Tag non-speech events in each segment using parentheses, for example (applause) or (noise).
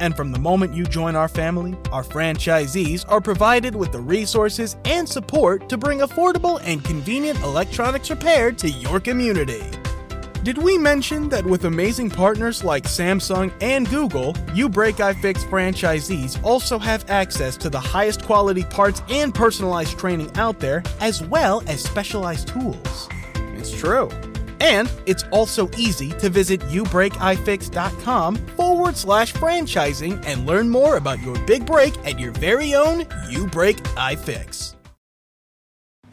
and from the moment you join our family, our franchisees are provided with the resources and support to bring affordable and convenient electronics repair to your community. Did we mention that with amazing partners like Samsung and Google, You Break iFix franchisees also have access to the highest quality parts and personalized training out there, as well as specialized tools? It's true. And it's also easy to visit youbreakifix.com forward slash franchising and learn more about your big break at your very own You Break iFix.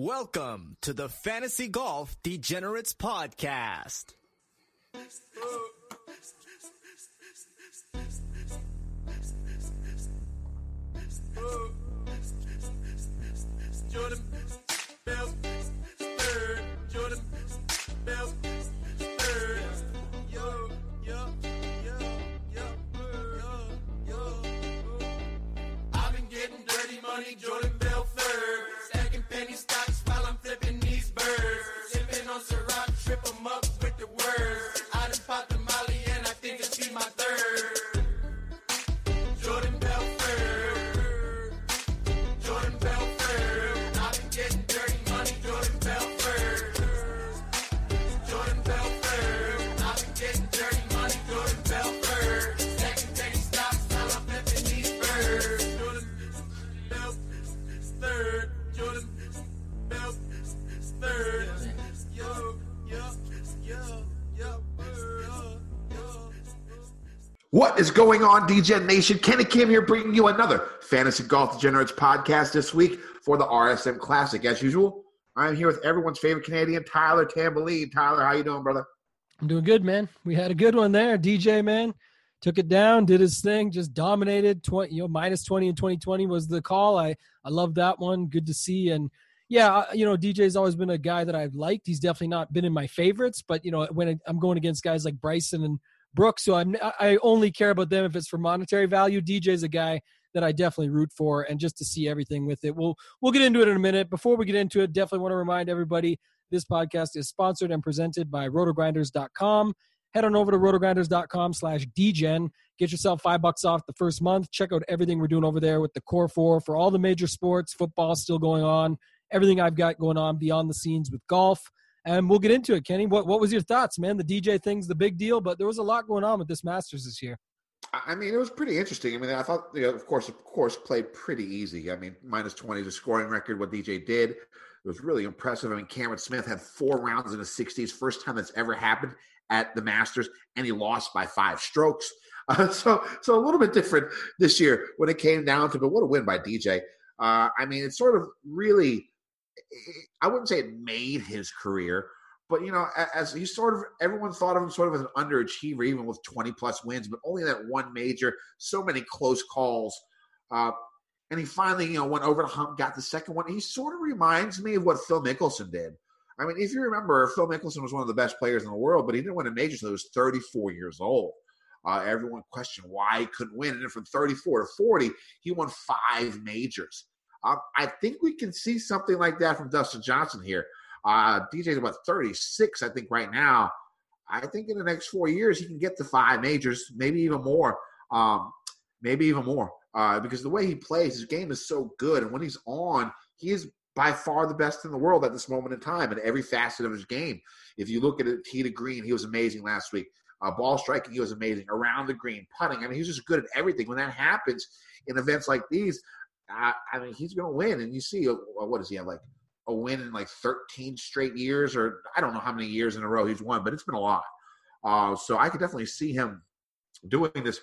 Welcome to the Fantasy Golf Degenerates Podcast. Jordan Bell. Jordan Bell, Is going on, Degen Nation? Kenny Kim here bringing you another Fantasy Golf Degenerates podcast this week for the RSM Classic. As usual, I'm here with everyone's favorite Canadian, Tyler Tamboline. Tyler, how you doing, brother? I'm doing good, man. We had a good one there. DJ, man, took it down, did his thing, just dominated. 20, you know, minus 20 in 2020 was the call. I, I love that one. Good to see. And yeah, you know, DJ's always been a guy that I've liked. He's definitely not been in my favorites, but you know, when I'm going against guys like Bryson and Brooks, so I'm I only care about them if it's for monetary value. DJ's a guy that I definitely root for, and just to see everything with it. We'll we'll get into it in a minute. Before we get into it, definitely want to remind everybody this podcast is sponsored and presented by rotogrinders.com. Head on over to rotogrinders.com slash degen. Get yourself five bucks off the first month. Check out everything we're doing over there with the core four for all the major sports. Football still going on. Everything I've got going on beyond the scenes with golf. And we'll get into it, Kenny. What what was your thoughts, man? The DJ thing's the big deal, but there was a lot going on with this Masters this year. I mean, it was pretty interesting. I mean, I thought, you know, of course, of course, played pretty easy. I mean, minus 20 is a scoring record, what DJ did. It was really impressive. I mean, Cameron Smith had four rounds in the 60s, first time that's ever happened at the Masters, and he lost by five strokes. (laughs) Uh, so, so a little bit different this year when it came down to, but what a win by DJ. Uh, I mean, it sort of really, I wouldn't say it made his career, but you know, as he sort of, everyone thought of him sort of as an underachiever, even with 20 plus wins, but only that one major, so many close calls. Uh, and he finally, you know, went over the hump, got the second one. He sort of reminds me of what Phil Mickelson did. I mean, if you remember, Phil Mickelson was one of the best players in the world, but he didn't win a major until he was 34 years old. Uh, everyone questioned why he couldn't win. And then from 34 to 40, he won five majors. I think we can see something like that from Dustin Johnson here. Uh, DJ's about 36, I think, right now. I think in the next four years, he can get to five majors, maybe even more. Um, maybe even more. Uh, because the way he plays, his game is so good. And when he's on, he is by far the best in the world at this moment in time in every facet of his game. If you look at it, tee to green, he was amazing last week. Uh, ball striking, he was amazing. Around the green, putting, I mean, he's just good at everything. When that happens in events like these, I, I mean, he's going to win. And you see, uh, what does he have like a win in like 13 straight years, or I don't know how many years in a row he's won, but it's been a lot. Uh, so I could definitely see him doing this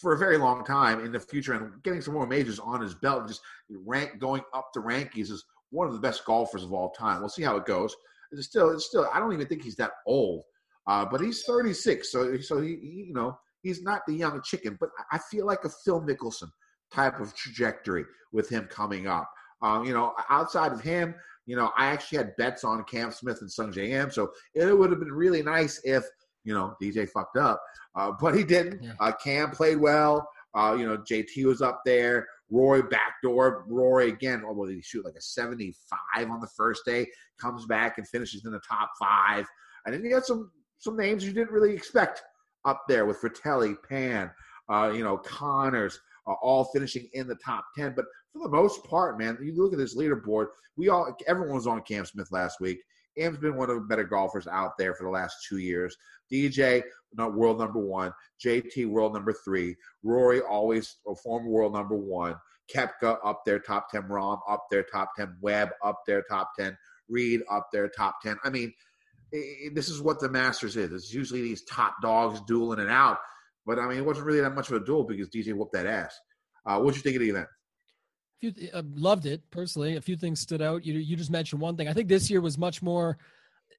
for a very long time in the future and getting some more majors on his belt and just rank going up the rankings is one of the best golfers of all time. We'll see how it goes. It's still, it's still. I don't even think he's that old, uh, but he's 36, so so he, he, you know he's not the young chicken. But I feel like a Phil Mickelson type of trajectory with him coming up. Um, you know, outside of him, you know, I actually had bets on Cam Smith and Sungjae Im, so it would have been really nice if you know DJ fucked up, uh, but he didn't. Yeah. Uh, Cam played well. Uh, you know, JT was up there. Rory backdoor. Rory again. Oh, well, he shoot like a 75 on the first day? Comes back and finishes in the top five. And then you got some some names you didn't really expect up there with Frittelli, Pan, uh, you know, Conners, uh, all finishing in the top 10. But for the most part, man, you look at this leaderboard. We all, everyone was on Cam Smith last week. Im's been one of the better golfers out there for the last two years. DJ, not world number one. JT, world number three. Rory, always a former world number one. Koepka up there, top 10. Rahm up there, top 10. Webb up there, top 10. Reed up there, top 10. I mean, i i this is what the Masters is. It's usually these top dogs dueling it out. But I mean, it wasn't really that much of a duel because DJ whooped that ass. Uh, what'd you think of the event? few uh, loved it personally. A few things stood out. You you just mentioned one thing. I think this year was much more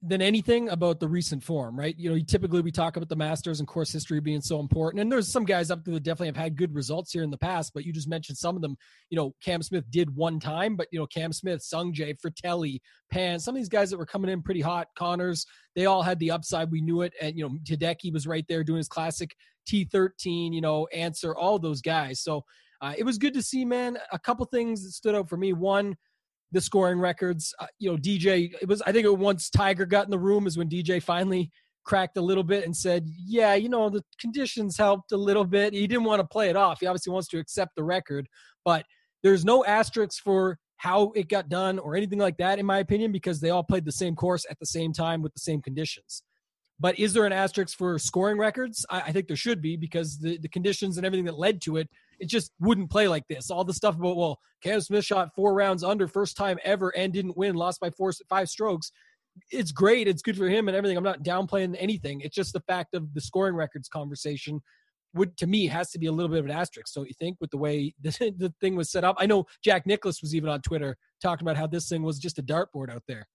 than anything about the recent form, right? You know, typically we talk about the Masters and course history being so important, and there's some guys up there that definitely have had good results here in the past. But you just mentioned some of them. You know, Cam Smith did one time, but you know, Cam Smith, Sung Jae, Frittelli, Pan, some of these guys that were coming in pretty hot, Conners, they all had the upside. We knew it, and you know, Hideki was right there doing his classic T13, you know, answer all those guys. So uh, it was good to see, man. A couple things that stood out for me. One, the scoring records. Uh, you know, DJ. It was. I think it once Tiger got in the room is when DJ finally cracked a little bit and said, "Yeah, you know, the conditions helped a little bit." He didn't want to play it off. He obviously wants to accept the record, but there's no asterisks for how it got done or anything like that, in my opinion, because they all played the same course at the same time with the same conditions. But is there an asterisk for scoring records? I, I think there should be because the, the conditions and everything that led to it, it just wouldn't play like this. All the stuff about, well, Cam Smith shot four rounds under first time ever and didn't win, lost by four, five strokes. It's great. It's good for him and everything. I'm not downplaying anything. It's just the fact of the scoring records conversation would to me has to be a little bit of an asterisk, don't you think, with the way (laughs) the, the thing was set up? I know Jack Nicklaus was even on Twitter talking about how this thing was just a dartboard out there.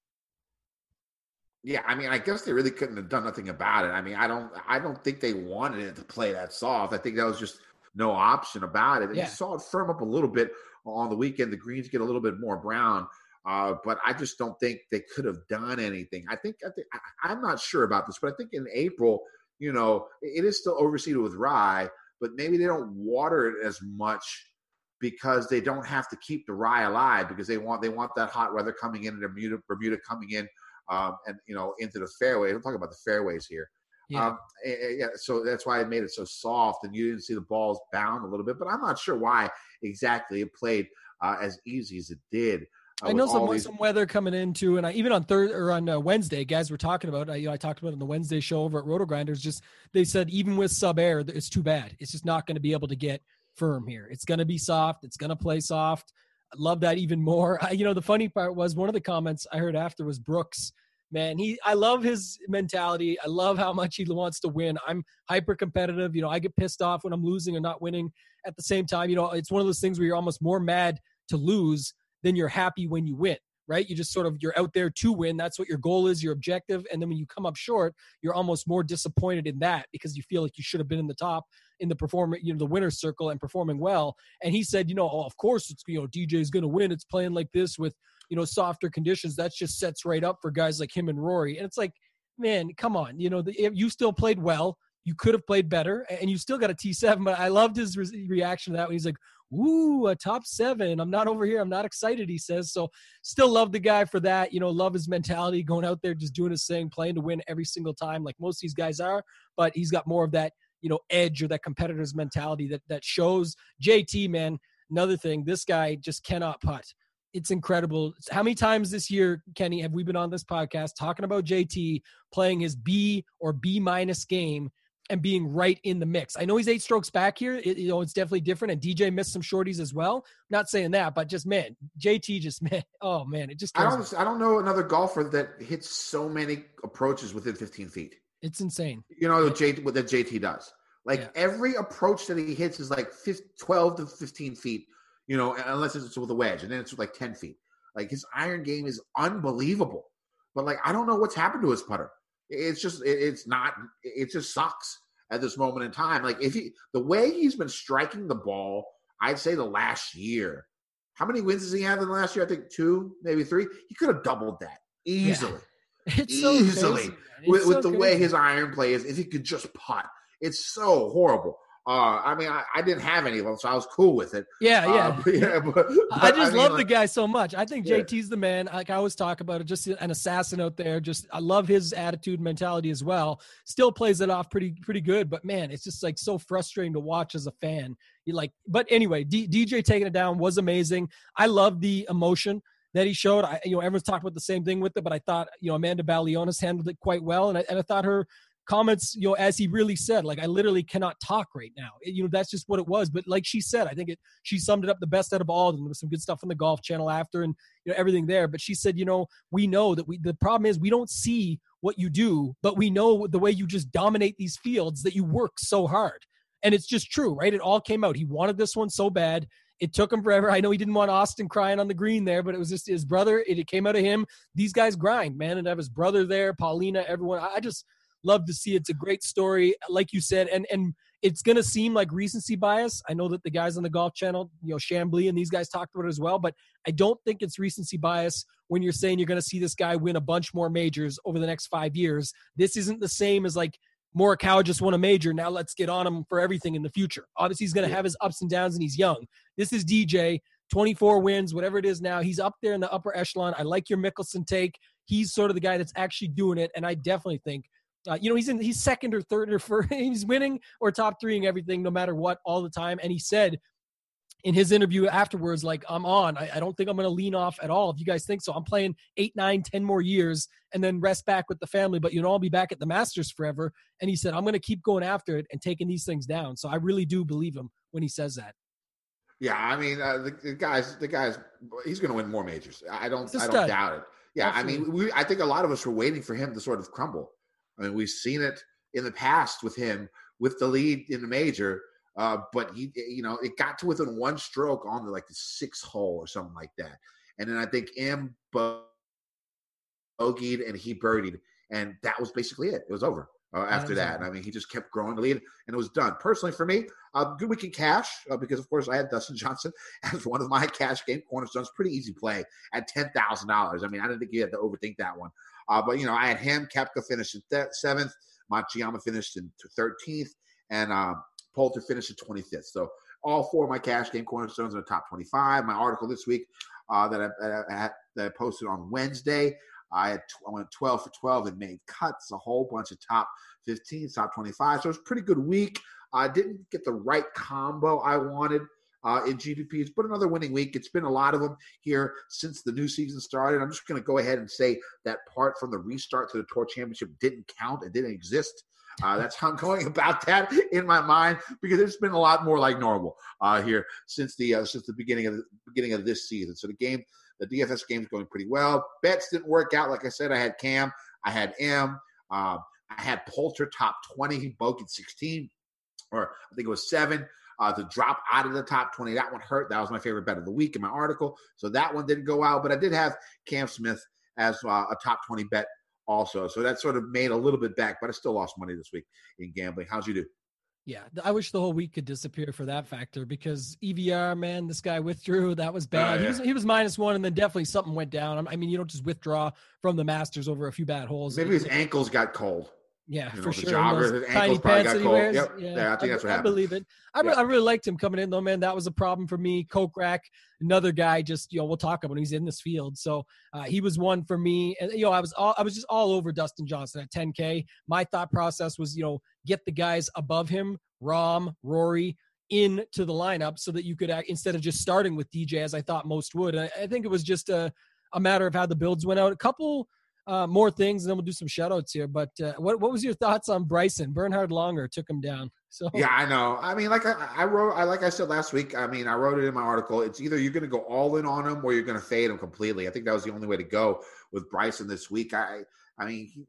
Yeah, I mean, I guess they really couldn't have done nothing about it. I mean, I don't, I don't think they wanted it to play that soft. I think that was just no option about it. And Yeah. you saw it firm up a little bit on the weekend. The greens get a little bit more brown, uh, but I just don't think they could have done anything. I think, I think I, I'm not sure about this, but I think in April, you know, it is still overseeded with rye, but maybe they don't water it as much because they don't have to keep the rye alive because they want they want that hot weather coming in and Bermuda Bermuda coming in um, and you know into the fairway. I'm talking about the fairways here. Yeah. Um, yeah, so that's why it made it so soft, and you didn't see the balls bound a little bit. But I'm not sure why exactly it played uh, as easy as it did. uh, I know some these- some weather coming into, and I, even on third or on uh, Wednesday, guys were talking about. I, you know, I talked about it on the Wednesday show over at RotoGrinders. Just they said even with sub air, it's too bad. It's just not going to be able to get firm here. It's going to be soft. It's going to play soft. I love that even more. (laughs) I, you know, the funny part was one of the comments I heard after was Brooks. Man, he I love his mentality. I love how much he wants to win. I'm hyper competitive. You know, I get pissed off when I'm losing or not winning. At the same time, you know, it's one of those things where you're almost more mad to lose than you're happy when you win, right? You just sort of you're out there to win. That's what your goal is, your objective. And then when you come up short, you're almost more disappointed in that because you feel like you should have been in the top in the performing, you know, the winner's circle and performing well. And he said, you know, oh, of course it's you know, DJ's gonna win. It's playing like this with, you know, softer conditions. That just sets right up for guys like him and Rory. And it's like, man, come on. You know, the, you still played well. You could have played better, and you still got a T7. (laughs) But I loved his re- reaction to that when he's like, "Ooh, a top seven. I'm not over here. I'm not excited." He says. So, still love the guy for that. You know, love his mentality, going out there just doing his thing, playing to win every single time, like most of these guys are. But he's got more of that, you know, edge or that competitor's mentality that that shows. JT, man, another thing. This guy just cannot putt it's incredible. How many times this year, Kenny, have we been on this podcast talking about JT playing his B or B minus game and being right in the mix. I know he's eight strokes back here. It, you know, it's definitely different. And DJ missed some shorties as well. not saying that, but just man, JT just (laughs) man, oh man, it just I don't I don't know another golfer that hits so many approaches within 15 feet. it's insane. You know what JT what that JT does. Like Yeah. every approach that he hits is like 15, 12 to 15 feet. You know, unless it's with a wedge, and then it's like 10 feet. Like his iron game is unbelievable. But like I don't know what's happened to his putter. It's just it's not. It just sucks at this moment in time. Like if he the way he's been striking the ball, I'd say the last year. How many wins does he have in the last year? I think two, maybe three. He could have doubled that easily (laughs) It's so easily crazy. It's with, with so the way his iron play is. If he could just putt, it's so horrible. Uh, I mean, I, I didn't have any of them, so I was cool with it. Yeah, yeah. Uh, but yeah, (laughs) but, I but just mean, love like, the guy so much. I think Yeah. JT's the man. Like I always talk about it, just an assassin out there. Just I love his attitude, and mentality as well. Still plays it off pretty pretty good, but man, it's just like so frustrating to watch as a fan. You like, but anyway, D- DJ taking it down was amazing. I love the emotion that he showed. I, you know, everyone's talked about the same thing with it, but I thought you know Amanda Balionis handled it quite well, and I, and I thought her comments, you know, as he really said, like I literally cannot talk right now. You know, that's just what it was. But like she said, I think it she summed it up the best out of all of them. There was some good stuff on the golf channel after and you know everything there. But she said, you know, we know that we the problem is we don't see what you do, but we know the way you just dominate these fields that you work so hard. And it's just true, right? It all came out. He wanted this one so bad. It took him forever. I know he didn't want Austin crying on the green there, but it was just his brother. It, it came out of him. These guys grind, man. And have his brother there, Paulina, everyone. I, I just love to see it. It's a great story, like you said, and and it's gonna seem like recency bias. I know that the guys on the Golf Channel, you know, Chamblee and these guys talked about it as well, but I don't think it's recency bias when you're saying you're gonna see this guy win a bunch more majors over the next five years. This isn't the same as like Morikawa just won a major. Now let's get on him for everything in the future. Obviously, he's going to have his ups and downs, and he's young. This is DJ, 24 wins, whatever it is now. He's up there in the upper echelon. I like your Mickelson take. He's sort of the guy that's actually doing it, and I definitely think. Uh, you know he's in he's second or third or first (laughs) he's winning or top three and everything no matter what all the time. And he said in his interview afterwards like i'm on. I, I don't think i'm going to lean off at all if you guys think so. I'm playing eight nine ten more years and then rest back with the family but you know i'll be back at the masters forever. And he said i'm going to keep going after it and taking these things down. So i really do believe him when he says that. Yeah, I mean, uh, the, the guys, the guys, he's going to win more majors. I don't, I don't doubt it. Yeah, I mean, we, I think a lot of us were waiting for him to sort of crumble. I mean, we've seen it in the past with him with the lead in the major, uh, but he, you know, it got to within one stroke on the like the sixth hole or something like that, and then I think M bo- bogeyed and he birdied, and that was basically it. It was over. Uh, after that, I mean, he just kept growing the lead, and it was done. Personally, for me, uh, good week in cash uh, because, of course, I had Dustin (laughs) Johnson as one of my cash game cornerstones. Pretty easy play at ten thousand dollars. I mean, I didn't think you had to overthink that one. Uh, but you know, I had him. Koepka finished in th- seventh. Matsuyama finished in thirteenth, and um, Poulter finished in twenty fifth. So all four of my cash game cornerstones in the top twenty five. My article this week uh, that, I, I, that I posted on Wednesday. I had went 12 for 12 and made cuts, a whole bunch of top 15, top 25. So it was a pretty good week. I didn't get the right combo I wanted uh, in GPPs, but another winning week. It's been a lot of them here since the new season started. I'm just going to go ahead and say that part from the restart to the Tour Championship didn't count. It didn't exist. Uh, (laughs) that's how I'm going about that in my mind because it's been a lot more like normal uh, here since the uh, since the beginning of the beginning of this season. So the game, the DFS game is going pretty well. Bets didn't work out. Like I said, I had Cam, I had M, um, I had Poulter top 20. He bogeyed 16, or I think it was seven. Uh, to drop out of the top 20, that one hurt. That was my favorite bet of the week in my article. So that one didn't go out, but I did have Cam Smith as uh, a top 20 bet also. So that sort of made a little bit back, but I still lost money this week in gambling. How'd you do? Yeah, I wish the whole week could disappear for that factor because EVR, man, this guy withdrew. That was bad. Oh, He was he was minus one, and then definitely something went down. I mean, you don't just withdraw from the Masters over a few bad holes. Maybe his ankles got cold. Yeah, you know, for sure. jogger, Those his tiny pants that he wears. Yep. Yeah, I think that's what I happened. believe it. I, re- I really liked him coming in though, man. That was a problem for me. Kokrak, another guy. Just you know, we'll talk about him. He's in this field, so uh, he was one for me. And you know, I was all I was just all over Dustin Johnson at 10k. My thought process was, you know, get the guys above him, Rahm, Rory, into the lineup so that you could act, instead of just starting with DJ as I thought most would. I, I think it was just a a matter of how the builds went out. A couple uh, more things, and then we'll do some shout outs here. But uh, what what was your thoughts on Bryson? Bernhard Langer took him down. (laughs) So Yeah, I know. I mean, like I, I wrote, I like I said last week. I mean, I wrote it in my article. It's either you're going to go all in on him or you're going to fade him completely. I think that was the only way to go with Bryson this week. I, I mean, he,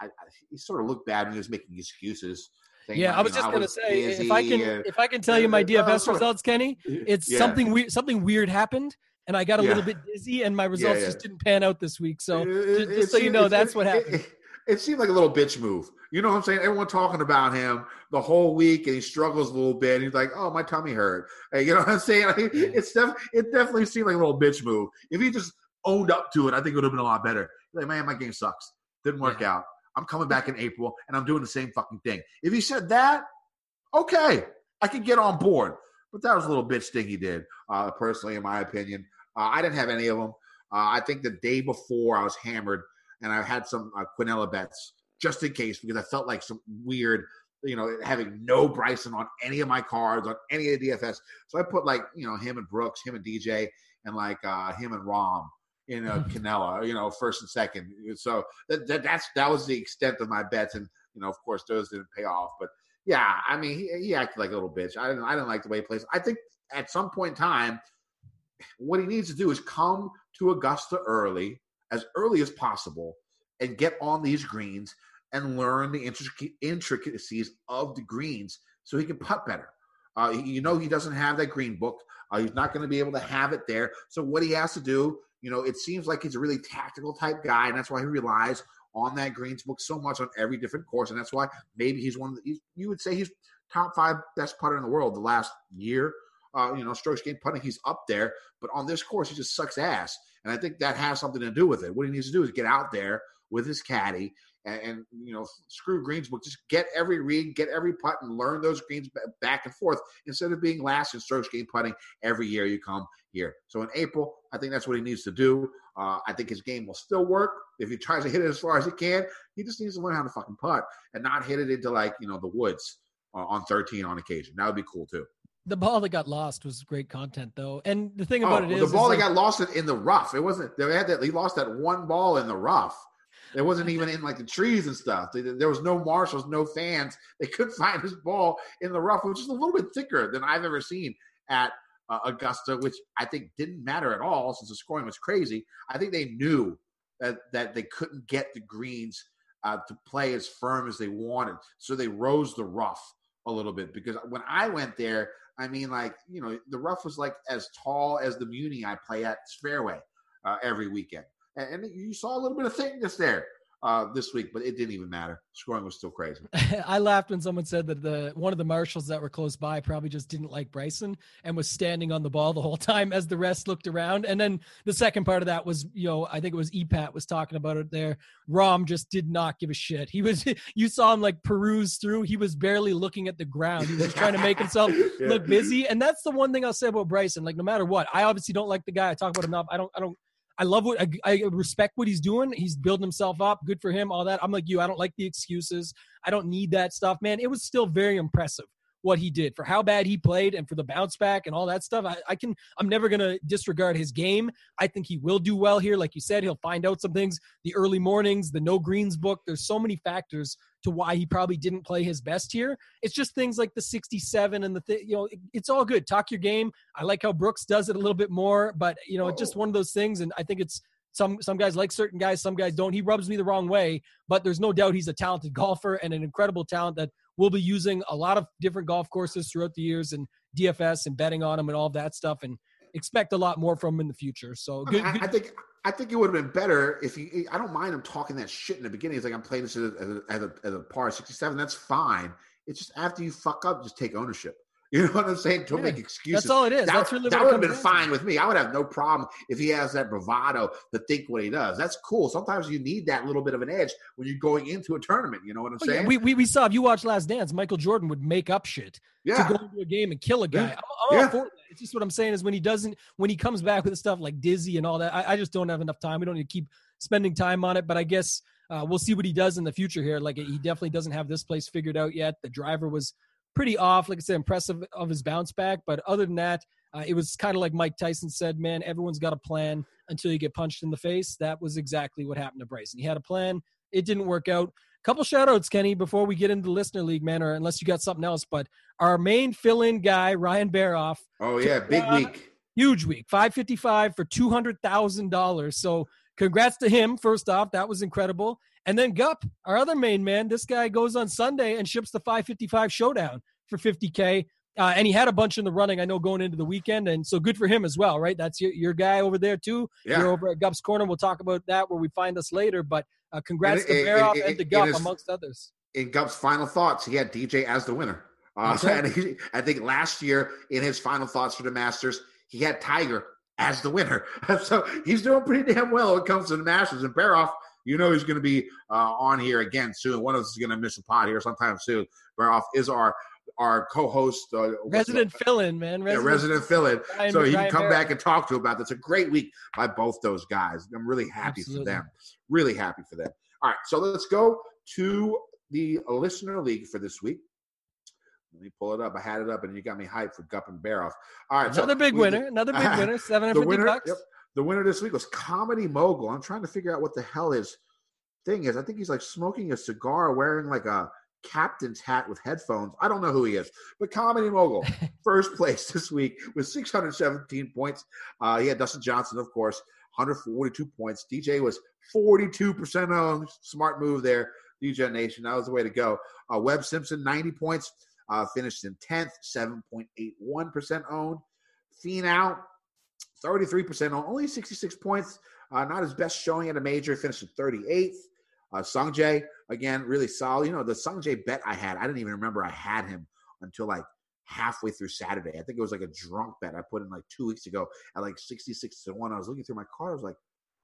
I, he sort of looked bad when he was making excuses. saying, yeah, like, I was know, just gonna say if I can if I can tell you my uh, uh, DFS results, Kenny, it's Yeah. something weird something weird happened. And I got a Yeah. little bit dizzy, and my results yeah. just didn't pan out this week. So, It- just, just so you know, it- that's it- what happened. It, seemed like a little bitch move. You know what I'm saying? Everyone talking about him the whole week, and he struggles a little bit. And he's like, "Oh, my tummy hurt." Hey, you know what I'm saying? Like, it's def- it definitely seemed like a little bitch move. If he just owned up to it, I think it would have been a lot better. Like, man, my game sucks. Didn't work out. I'm coming back in April, and I'm doing the same fucking thing. If he said that, okay, I could get on board. But that was a little bitch thing he did, uh, personally, in my opinion. Uh, I didn't have any of them. Uh, I think the day before I was hammered, and I had some uh, Quinella bets just in case because I felt like some weird, you know, having no Bryson on any of my cards on any of the DFS. So I put like you know him and Brooks, him and DJ, and like uh, him and Rahm in uh, Quinella, you know, first and second. So that, that that's that was the extent of my bets, and you know, of course, those didn't pay off. But yeah, I mean, he, he acted like a little bitch. I didn't I didn't like the way he plays. I think at some point in time, what he needs to do is come to Augusta early, as early as possible, and get on these greens and learn the intric- intricacies of the greens so he can putt better. Uh, you know, he doesn't have that green book. Uh, he's not going to be able to have it there. So what he has to do, you know, it seems like he's a really tactical type guy, and that's why he relies on that greens book so much on every different course, and that's why maybe he's one of the. You would say he's top five best putter in the world the last year. Uh, you know, strokes game putting, he's up there, but on this course, he just sucks ass, and I think that has something to do with it. What he needs to do is get out there with his caddy and, and you know, screw greens book. Just get every read, get every putt, and learn those greens ba- back and forth instead of being last in strokes game putting every year you come here. So in April, I think that's what he needs to do. Uh, I think his game will still work if he tries to hit it as far as he can. He just needs to learn how to fucking putt and not hit it into like you know the woods uh, on 13 on occasion. That would be cool too. The ball that got lost was great content, though. And the thing about oh, it is, the ball is that like- got lost in, in the rough. It wasn't. They had that. He lost that one ball in the rough. It wasn't even in like the trees and stuff. There was no marshals, no fans. They couldn't (laughs) find his ball in the rough, which is a little bit thicker than I've ever seen at uh, Augusta, which I think didn't matter at all since the scoring was crazy. I think they knew that that they couldn't get the greens uh, to play as firm as they wanted, so they rose the rough a little bit. Because when I went there, I mean, like you know, the rough was like as tall as the Muni I play at fairway uh, every weekend, and, and you saw a little bit of thickness there uh, this week, but it didn't even matter. Scoring was still crazy. (laughs) I laughed when someone said that the one of the marshals that were close by probably just didn't like Bryson and was standing on the ball the whole (laughs) time as the rest looked around. And then the second part of that was, you know, I think it was EPAT was talking about it there. Rahm just did not give a shit. He was, (laughs) you saw him like peruse through. He was barely looking at the ground. He was trying to make himself Yeah. look busy. And that's the one thing I'll say about Bryson. Like no matter what, I obviously don't like the guy. I talk about him enough. I don't, I don't. I love what I, I respect what he's doing. He's building himself up. Good for him. All that. I'm like you. I don't like the excuses. I don't need that stuff, man. It was still very impressive what he did for how bad he played and for the bounce back and all that stuff. I, I can. I'm never gonna disregard his game. I think he will do well here. Like you said, he'll find out some things. The early mornings, the no greens book. There's so many factors to why he probably didn't play his best here. It's just things like the 67 and the th- you know it- it's all good. Talk your game. I like how Brooks does it a little bit more, but you know it's just oh. one of those things. And I think it's some some guys like certain guys, some guys don't. He rubs me the wrong way, but there's no doubt he's a talented golfer and an incredible talent that we'll be using a lot of different golf courses throughout the years and DFS and betting on them and all of that stuff and expect a lot more from him in the future. So I, mean, I- good- I think I think it would have been better if he. I don't mind him talking that shit in the beginning. He's like, I'm playing this as a, as a, as a, as a par 67. That's fine. It's just after you fuck up, just take ownership. (laughs) You know what I'm saying? Don't Yeah, make excuses. that's all it is. That, That's really that would have been to. fine with me. I would have no problem if he has that bravado to think what he does. That's cool. Sometimes you need that little bit of an edge when you're going into a tournament. You know what I'm Oh, yeah, saying? we, we, we saw if you watch Last Dance, Michael Jordan would make up shit Yeah. to go into a game and kill a guy. Yeah. I'm, I'm Yeah. all. It's just what I'm saying is when he doesn't, when he comes back with stuff like dizzy and all that, I, I just don't have enough time. We don't need to keep spending time on it. But I guess uh, we'll see what he does in the future here. Like he definitely doesn't have this place figured out yet. The driver was pretty off. Like I said, impressive of his bounce back. But other than that, Uh, it was kind of like Mike Tyson said, man, everyone's got a plan until you get punched in the face. That was exactly what happened to Bryson. He had a plan. It didn't work out. Couple shout outs, Kenny, before we get into the listener league, man, or unless you got something else. But our main fill in guy, Ryan Baroff. Oh, yeah. Big Uh, week. Huge week. 555 for $200,000. So congrats to him, first off. That was incredible. And then Gup, our other main man, this guy goes on Sunday and ships the 555 showdown for 50K. Uh, and he had a bunch in the running, I know, going into the weekend. And so good for him as well, right? That's your, your guy over there, too. Yeah. You're over at Gup's Corner. We'll talk about that where we find us later. But uh, congrats And to Baroff it- and it- to Gup, is- amongst others. in Gup's final thoughts, he had DJ as the winner. Uh, Okay. and he, I think last year in his final thoughts for the Masters, he had Tiger as the winner. (laughs) so he's doing pretty damn well when it comes to the Masters. And Baroff, you know he's going to be uh, on here again soon. One of us is going to miss a pot here sometime soon. Baroff is our our co-host, uh, Resident the- fill in, man. yeah, resident fill-in. Ryan- So he can come back and talk to about. That's a great week by both those guys. I'm really happy Absolutely. for them. Really happy for them. All right, so let's go to the listener league for this week. Let me pull it up. I had it up, and you got me hyped for Gup and Baroff. All right, so Another big we- winner. Another (laughs) big winner. the 750 winner, bucks. yep, the winner this week was Comedy Mogul. I'm trying to figure out what the hell his thing is. I think he's like smoking a cigar, wearing like a captain's hat with headphones. I don't know who he is, but Comedy Mogul, (laughs) first place this week with 617 points. Uh, he had Dustin Johnson, of course, 142 points. DJ was 42% owned. Smart move there, Degen Nation. That was the way to go. Uh, Webb Simpson, 90 points, uh, finished in 10th, 7.81% owned. Finau, 33% owned, only 66 points. Uh, not his best showing at a major. Finished in 38th. Uh, Sung Jae, again, really solid. You know, the Sung Jae bet I had, I didn't even remember I had him until like halfway through Saturday. I think it was like a drunk bet I put in like two weeks ago at like 66 to 1. I was looking through my card. I was like,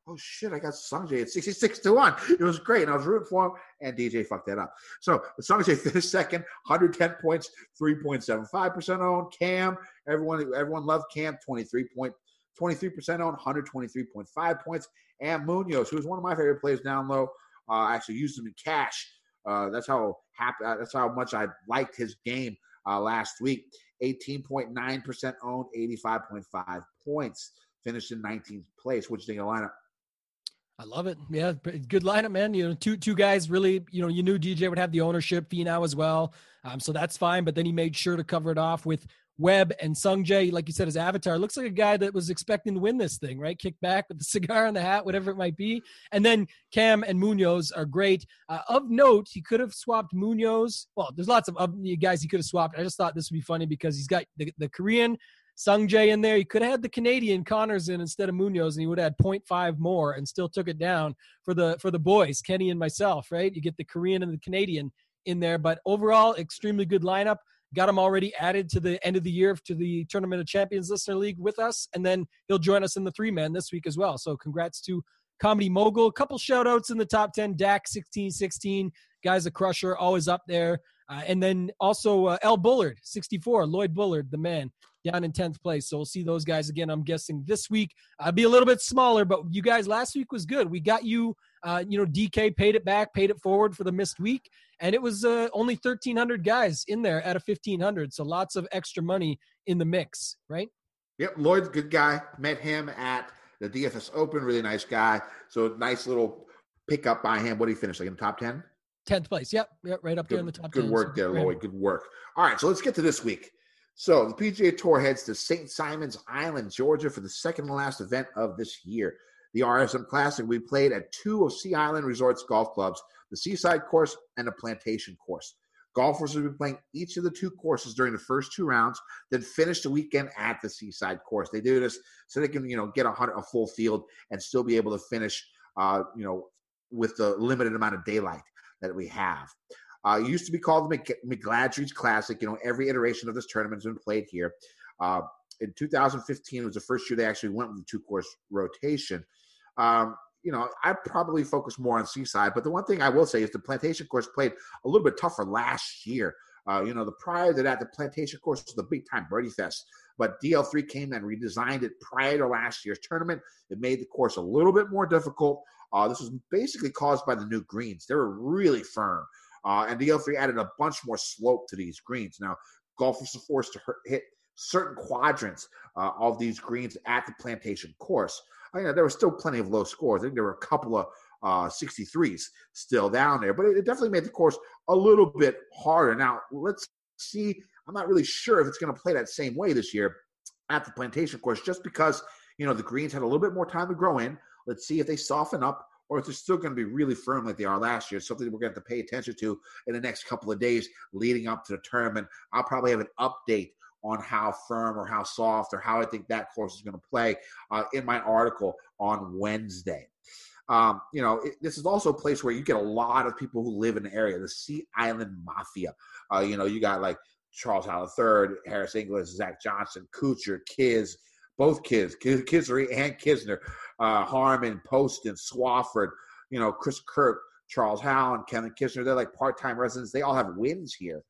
oh shit, I got Sung Jae at 66 to 1. It was great. And I was rooting for him, and DJ fucked that up. So Sung Jae (laughs) finished second, 110 points, 3.75% owned. Cam, everyone everyone loved Cam, 23 point. 23% owned, 123.5 points. And Munoz, who's one of my favorite players down low, uh, actually used him in cash. Uh, that's how happy. Uh, that's how much I liked his game uh, last week. 18.9% owned, 85.5 points. Finished in 19th place. Which thing a lineup? I love it. Yeah, good lineup, man. You know, two two guys really. You know, you knew DJ would have the ownership fee now as well, um, so that's fine. But then he made sure to cover it off with Webb and Sung Jae. Like you said, his avatar looks like a guy that was expecting to win this thing, right? Kick back with the (laughs) cigar and the hat, whatever it might be. And then Cam and Munoz are great. Uh, of note, he could have swapped Munoz. Well, there's lots of, of guys he could have swapped. I just thought this would be funny because he's got the, the Korean Sung Jae in there. He could have had the Canadian Conners in instead of Munoz, and he would have had 0.5 more and still took it down for the for the boys, Kenny and myself. Right? You get the Korean and the Canadian in there, but overall, extremely good lineup. Got him already added to the end of the year to the Tournament of Champions Listener League with us, and then he'll join us in the three man this week as well. So congrats to Comedy Mogul. A couple shout outs in the top 10. Dak 1616, guys a crusher, always up there. Uh, and then also uh, L. Bullard, 64, Lloyd Bullard, the man, down in 10th place. So we'll see those guys again, I'm guessing this week. I'll be a little bit smaller, but you guys last week was good. We got you, uh, you know, DK paid it back, paid it forward for the missed week. And it was uh, only 1,300 guys in there out of 1,500. So lots of extra money in the mix, right? Yep, Lloyd's good guy. Met him at the DFS Open. Really nice guy. So nice little pickup by him. What did he finish? Like in the top 10? 10th place. Yep. Yep. Right up there in the top Good 10. work So there. Lloyd. Good work. All right, so let's get to this week. So the PGA Tour heads to St. Simon's Island, Georgia, for the second and last event of this year. The RSM Classic we played at two of Sea Island Resort's golf clubs, the Seaside Course and the Plantation Course. Golfers will be playing each of the two courses during the first two rounds, then finish the weekend at the Seaside Course. They do this so they can, you know, get a, hundred, a full field and still be able to finish, uh, you know, with the limited amount of daylight that we have. Uh, it used to be called the Mc- McGladrey's Classic. You know, every iteration of this tournament has been played here. Uh, in 2015, it was the first year they actually went with the two course rotation. Um, you know, I probably focus more on Seaside, but the one thing I will say is the Plantation course played a little bit tougher last year. Uh, you know, the prior to that, the Plantation course was the big time birdie fest, but DL3 came and redesigned it prior to last year's tournament. It made the course a little bit more difficult. Uh, this was basically caused by the new greens. They were really firm. Uh, and DL3 added a bunch more slope to these greens. Now, golfers are forced to hit certain quadrants uh, of these greens at the plantation course. I know there were still plenty of low scores. I think there were a couple of uh, 63s still down there, but it, it definitely made the course a little bit harder. Now, let's see. I'm not really sure if it's going to play that same way this year at the plantation course, just because, you know, the greens had a little bit more time to grow in. Let's see if they soften up or if they're still going to be really firm like they are last year. Something we're going to have to pay attention to in the next couple of days leading up to the tournament. I'll probably have an update on how firm or how soft or how I think that course is going to play uh, in my article on Wednesday. Um, you know, it, this is also a place where you get a lot of people who live in the area, the Sea Island Mafia. Uh, you know, you got like Charles Howell III, Harris English, Zach Johnson, Kuchar, Kiz, both kids, Kisner and Kisner, uh, Harman, Poston, Swafford, you know, Chris Kirk, Charles Howell, and Kevin Kisner. They're like part-time residents. They all have wins here.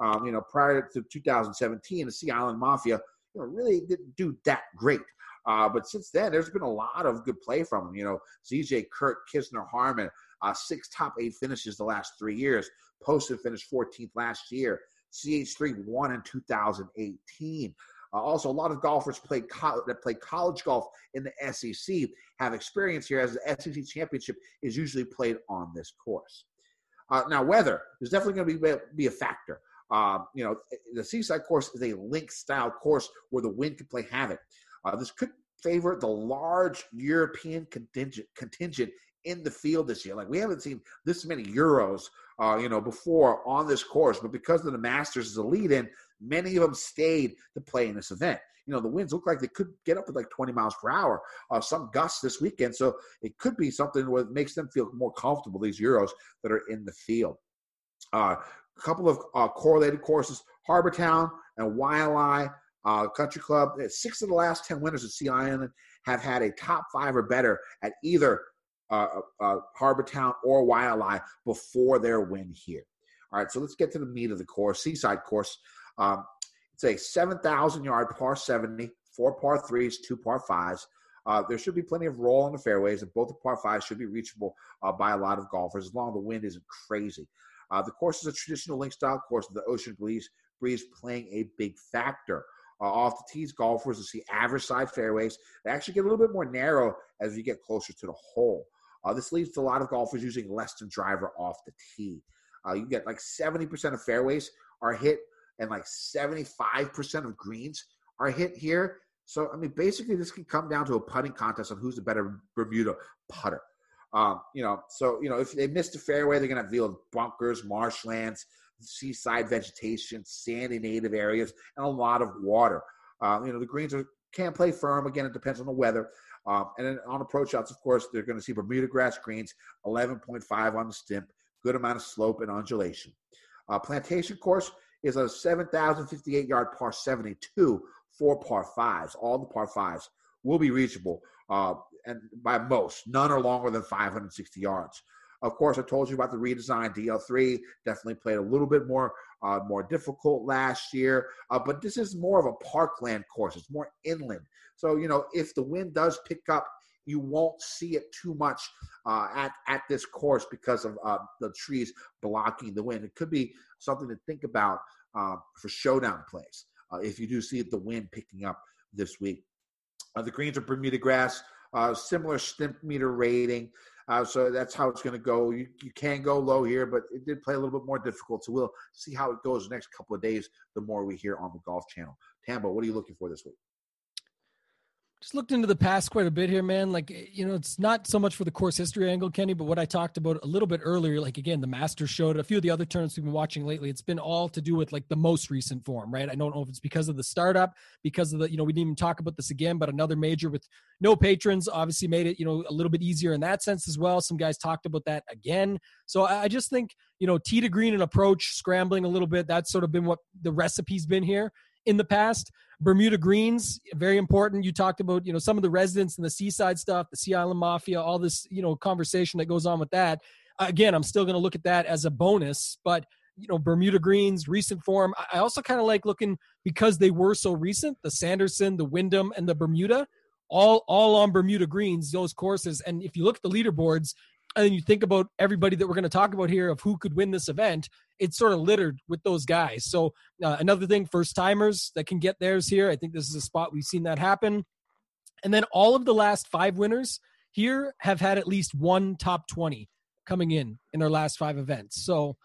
Um, you know, prior to 2017, the Sea Island Mafia, you know, really didn't do that great. Uh, but since then, there's been a lot of good play from them. You know, ZJ, Kirk, Kisner, Harman, uh, six top eight finishes the last three years. Poston finished 14th last year. CH3 won in 2018. Uh, also, a lot of golfers played co- that play college golf in the SEC have experience here, as the SEC championship is usually played on this course. Uh, now, weather is definitely going to be be a factor. Uh, you know, the Seaside course is a link style course where the wind can play havoc. Uh, this could favor the large European contingent contingent in the field this year. Like we haven't seen this many Euros, uh, you know, before on this course, but because of the Masters as a lead-in, many of them stayed to play in this event. You know, the winds look like they could get up to like 20 miles per hour, uh, some gusts this weekend. So it could be something that makes them feel more comfortable, these Euros that are in the field. Uh, a couple of uh, correlated courses, Harbour Town and Waialae uh, Country Club. Six of the last 10 winners at Sea Island have had a top five or better at either uh, uh, Harbour Town or Waialae before their win here. All right, so let's get to the meat of the course, Seaside course. Um, it's a 7,000 yard par 70, four par threes, two par fives. Uh, there should be plenty of roll on the fairways, and both the par fives should be reachable uh, by a lot of golfers as long as the wind isn't crazy. Uh, the course is a traditional link style course with the ocean breeze, breeze playing a big factor. Uh, off the tees, golfers will see average side fairways. They actually get a little bit more narrow as you get closer to the hole. Uh, this leads to a lot of golfers using less than driver off the tee. Uh, you get like 70% of fairways are hit and like 75% of greens are hit here. So, I mean, basically, this can come down to a putting contest on who's the better Bermuda putter. Um, you know, so, you know, if they miss the fairway, they're going to deal with bunkers, marshlands, seaside vegetation, sandy native areas, and a lot of water. Um, you know, the greens are, can't play firm. Again, it depends on the weather. Um, and then on approach shots, of course, they're going to see Bermuda grass greens, 11.5 on the stimp, good amount of slope and undulation. Uh, plantation course is a 7,058 yard par 72, four par fives. All the par fives will be reachable, uh, and by most, none are longer than 560 yards. Of course, I told you about the redesigned DL3. Definitely played a little bit more uh, more difficult last year, uh, but this is more of a parkland course. It's more inland. So you know, if the wind does pick up, you won't see it too much uh, at at this course because of uh, the trees blocking the wind. It could be something to think about uh, for showdown plays uh, if you do see the wind picking up this week. the greens are Bermuda grass, similar stimp meter rating. Uh, so that's how it's going to go. You, you can go low here, but it did play a little bit more difficult. So we'll see how it goes the next couple of days the more we hear on the Golf Channel. Tambo, what are you looking for this week? Just looked into the past quite a bit here, man. Like, eh, you know, it's not so much for the course history angle, Kenny, but what I talked about a little bit earlier, like again, the Masters showed a few of the other tournaments we've been watching lately. It's been all to do with like the most recent form, right? I don't know if it's because of the startup, because of the, you know, we didn't even talk about this again, but another major with no patrons obviously made it, you know, a little bit easier in that sense as well. Some guys talked about that again. So I just think, you know, tee to green and approach, scrambling a little bit. That's sort of been what the recipe's been here in the past. Bermuda Greens, very important. You talked about, you know, some of the residents and the seaside stuff, the Sea Island Mafia, all this, you know, conversation that goes on with that. Uh, again, I'm still going to look at that as a bonus, but you know, Bermuda Greens, recent form. I also kind of like looking because they were so recent, the Sanderson, the Wyndham, and the Bermuda, all all on Bermuda Greens, those courses. And if you look at the leaderboards, and then you think about everybody that we're going to talk about here of who could win this event, it's sort of littered with those guys. So uh, another thing, first timers that can get theirs here. I think this is a spot we've seen that happen. And then all of the last five winners here have had at least one top 20 coming in in their last five events. So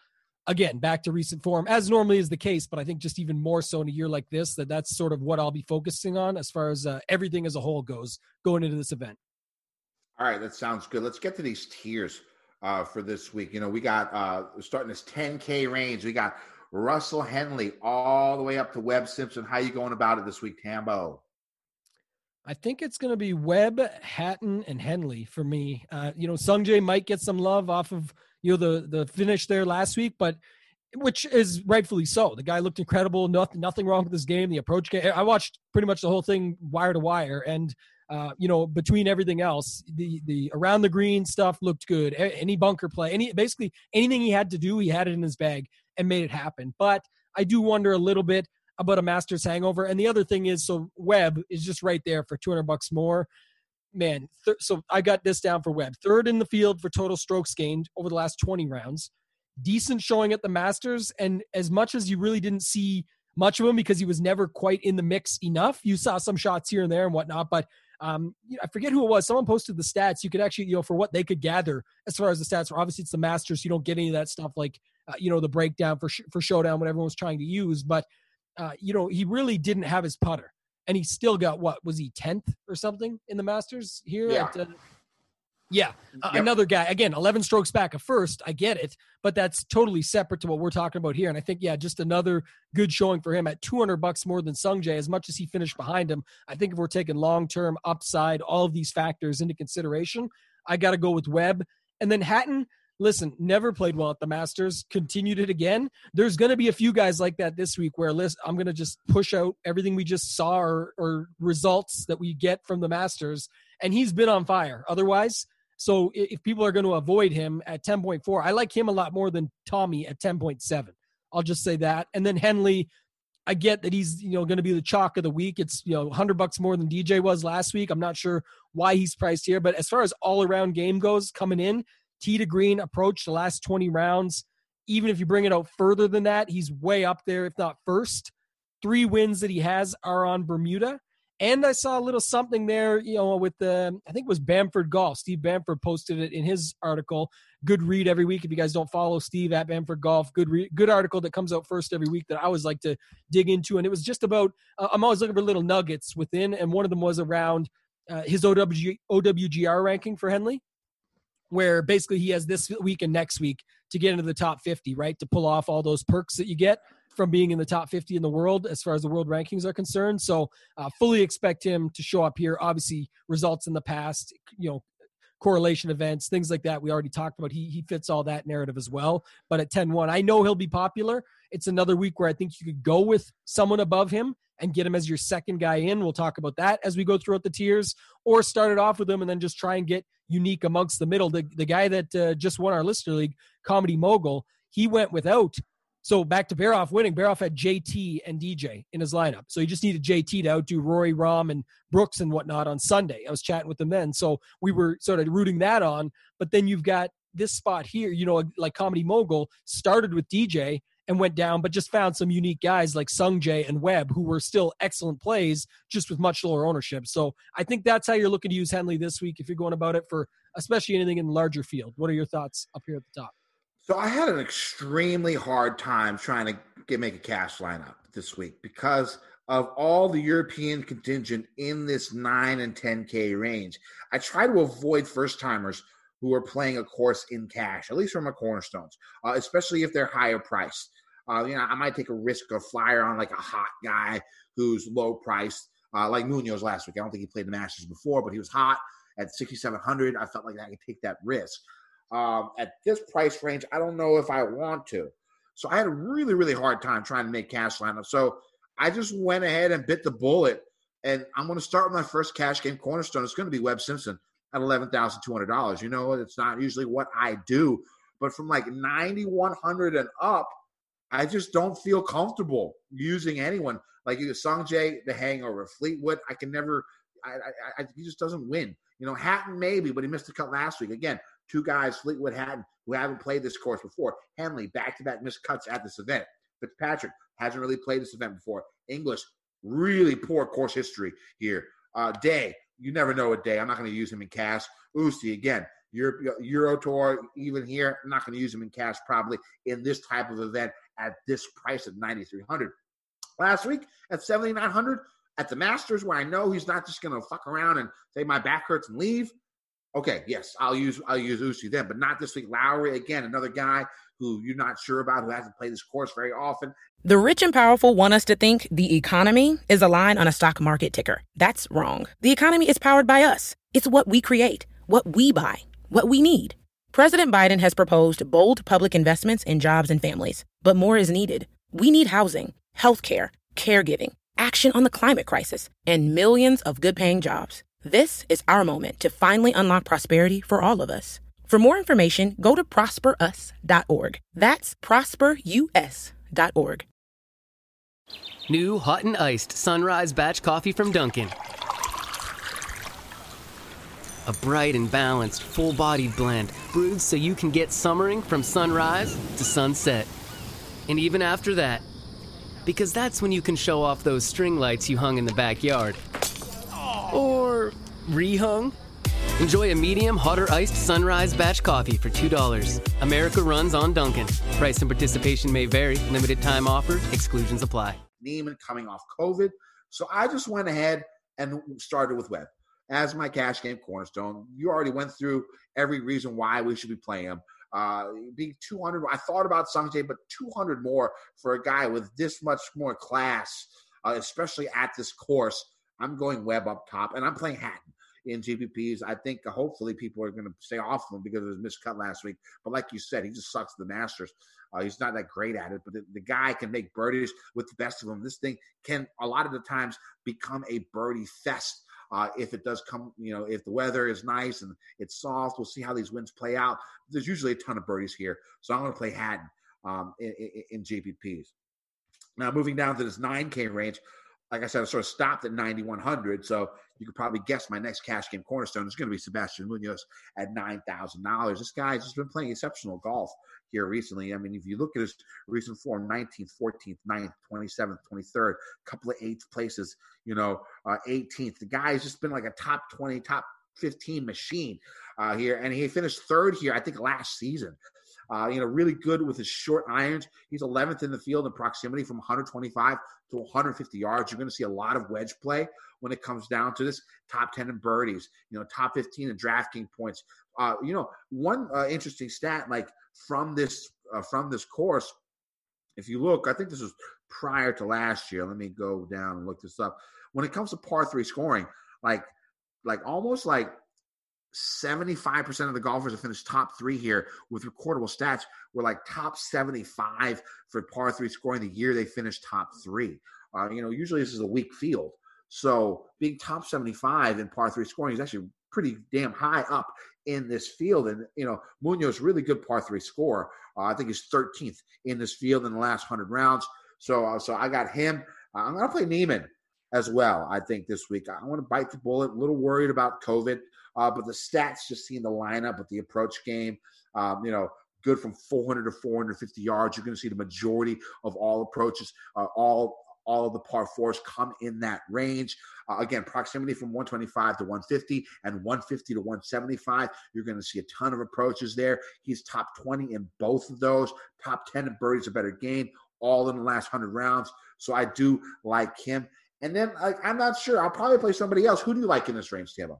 again, back to recent form, as normally is the case, but I think just even more so in a year like this, that that's sort of what I'll be focusing on as far as uh, everything as a whole goes going into this event. All right, that sounds good. Let's get to these tiers uh, for this week. You know, we got uh, starting this 10K range. We got Russell Henley all the way up to Webb Simpson. How you going about it this week, Tambo? I think it's going to be Webb, Hatton, and Henley for me. Uh, you know, Sungjae might get some love off of you know the the finish there last week, but which is rightfully so. The guy looked incredible. Nothing nothing wrong with this game. The approach game. I watched pretty much the whole thing wire to wire, and uh, you know between everything else, the the around the green stuff looked good. Any bunker play, any basically anything he had to do, he had it in his bag and made it happen. But I do wonder a little bit about a Masters hangover. And the other thing is, so Webb is just right there for 200 bucks more. Man, so I got this down for Webb. Third in the field for total strokes gained over the last 20 rounds. Decent showing at the Masters. And as much as you really didn't see much of him because he was never quite in the mix enough, you saw some shots here and there and whatnot. But um, I forget who it was. Someone posted the stats. You could actually, you know, for what they could gather as far as the stats. Were. Obviously, it's the Masters. So You don't get any of that stuff like, uh, you know, the breakdown for sh- for showdown when everyone was trying to use. But uh, you know, he really didn't have his putter, and he still got what was he tenth or something in the Masters here? Yeah. At, uh, yeah, Yep. another guy again, eleven strokes back at first. I get it, but that's totally separate to what we're talking about here. And I think, yeah, just another good showing for him at two hundred bucks more than Sungjae. As much as he finished behind him, I think if we're taking long term upside, all of these factors into consideration, I got to go with Webb, and then Hatton listen, never played well at the Masters, continued it again. There's going to be a few guys like that this week where listen, I'm going to just push out everything we just saw or, or results that we get from the Masters, and he's been on fire. Otherwise, so if people are going to avoid him at 10.4, I like him a lot more than Tommy at 10.7. I'll just say that. And then Henley, I get that he's you know going to be the chalk of the week. It's you know 100 bucks more than DJ was last week. I'm not sure why he's priced here, but as far as all around game goes, coming in, tee to green approach the last 20 rounds. Even if you bring it out further than that, he's way up there, if not first. Three wins that he has are on Bermuda. And I saw a little something there, you know, with the, I think it was Bamford Golf. Steve Bamford posted it in his article. Good read every week. If you guys don't follow Steve at Bamford Golf, good read, good article that comes out first every week that I always like to dig into. And it was just about, uh, I'm always looking for little nuggets within. And one of them was around uh, his OWG, OWGR ranking for Henley where basically he has this week and next week to get into the top 50, right? To pull off all those perks that you get from being in the top 50 in the world as far as the world rankings are concerned. So, uh, fully expect him to show up here. Obviously, results in the past, you know, correlation events, things like that. We already talked about. He he fits all that narrative as well. But at 10-1, I know he'll be popular. It's another week where I think you could go with someone above him and get him as your second guy in. We'll talk about that as we go throughout the tiers, or start it off with him and then just try and get unique amongst the middle. The the guy that uh, just won our listener league, Comedy Mogul, he went without. So back to Baroff winning. Baroff had JT and DJ in his lineup. So he just needed JT to outdo Rory, Rahm, and Brooks and whatnot on Sunday. I was chatting with them then. So we were sort of rooting that on. But then you've got this spot here, you know, like Comedy Mogul started with DJ and went down, but just found some unique guys like Sung Jae and Webb who were still excellent plays, just with much lower ownership. So I think that's how you're looking to use Henley this week if you're going about it for especially anything in larger field. What are your thoughts up here at the top? So I had an extremely hard time trying to get make a cash lineup this week because of all the European contingent in this nine and ten k range. I try to avoid first timers who are playing a course in cash, at least from my cornerstones, uh, especially if they're higher priced. Uh, you know, I might take a risk of flyer on like a hot guy who's low priced, uh, like Munoz last week. I don't think he played the Masters before, but he was hot at 6,700. I felt like I could take that risk. Um, at this price range, I don't know if I want to. So I had a really, really hard time trying to make cash lineup. So I just went ahead and bit the bullet. And I'm going to start with my first cash game cornerstone. It's going to be Webb Simpson at $11,200. You know, it's not usually what I do, but from like 9,100 and up, I just don't feel comfortable using anyone like you, Sung Jae, the hangover, Fleetwood. I can never, I, I, I, he just doesn't win. You know, Hatton maybe, but he missed a cut last week. Again, two guys, Fleetwood Hatton, who haven't played this course before. Henley, back to back missed cuts at this event. Fitzpatrick hasn't really played this event before. English, really poor course history here. Uh, Day, you never know a day. I'm not going to use him in cash. Usti, again, Euro, Euro Tour, even here, I'm not going to use him in cash probably in this type of event at this price of 9,300. Last week at 7,900 at the Masters, where I know he's not just going to fuck around and say my back hurts and leave. Okay, yes, I'll use I'll use Usti then, but not this week. Lowry again, another guy who you're not sure about, who hasn't played this course very often. The rich and powerful want us to think the economy is a line on a stock market ticker. That's wrong. The economy is powered by us. It's what we create, what we buy, what we need. President Biden has proposed bold public investments in jobs and families, but more is needed. We need housing, healthcare, caregiving, action on the climate crisis, and millions of good paying jobs. This is our moment to finally unlock prosperity for all of us. For more information, go to prosperus.org. That's prosperus.org. New hot and iced sunrise batch coffee from Dunkin'. A bright and balanced, full bodied blend brewed so you can get summering from sunrise to sunset. And even after that, because that's when you can show off those string lights you hung in the backyard. Or rehung. Enjoy a medium, hotter iced sunrise batch coffee for $2. America runs on Dunkin'. Price and participation may vary. Limited time offer. Exclusions apply. Niemann coming off COVID. So I just went ahead and started with Webb as my cash game cornerstone. You already went through every reason why we should be playing him. Uh, being 200, I thought about Sungjae, but 200 more for a guy with this much more class, uh, especially at this course. I'm going Webb up top, and I'm playing Hatton in GPPs. I think uh, hopefully people are going to stay off of him because of his miscut last week. But like you said, he just sucks the Masters. Uh, he's not that great at it, but the, the, guy can make birdies with the best of them. This thing can a lot of the times become a birdie fest. Uh, if it does come, you know, if the weather is nice and it's soft, we'll see how these winds play out. There's usually a ton of birdies here, so I'm going to play Hatton um, in, in, in GPPs. Now, moving down to this 9K range, like I said, I sort of stopped at 9,100. So you could probably guess my next cash game cornerstone is going to be Sebastian Munoz at $9,000. This guy's just been playing exceptional golf here recently. I mean, if you look at his recent form 19th, 14th, 9th, 27th, 23rd, couple of eighth places, you know, uh, 18th. The guy's just been like a top 20, top 15 machine uh, here. And he finished third here, I think, last season. Uh, you know, really good with his short irons. He's 11th in the field in proximity from 125 to 150 yards. You're going to see a lot of wedge play when it comes down to this. Top 10 in birdies, you know, top 15 in drafting points. Uh, you know, one uh, interesting stat, like from this uh, from this course, if you look, I think this was prior to last year. Let me go down and look this up. When it comes to par three scoring, like like almost like 75% of the golfers have finished top three here with recordable stats were like top 75 for par three scoring the year they finished top three. Uh, you know, usually this is a weak field. So being top 75 in par three scoring is actually pretty damn high up in this field. And, you know, Munoz, really good par three score. Uh, I think he's 13th in this field in the last 100 rounds. So, uh, so I got him. Uh, I'm going to play Niemann as well, I think, this week. I want to bite the bullet. A little worried about COVID. Uh, but the stats just seeing the lineup with the approach game, um, you know, good from 400 to 450 yards. You're going to see the majority of all approaches, uh, all all of the par fours come in that range. Uh, again, proximity from 125 to 150 and 150 to 175. You're going to see a ton of approaches there. He's top 20 in both of those. Top 10 in birdies a better game, all in the last 100 rounds. So I do like him. And then I, I'm not sure. I'll probably play somebody else. Who do you like in this range, Tambo?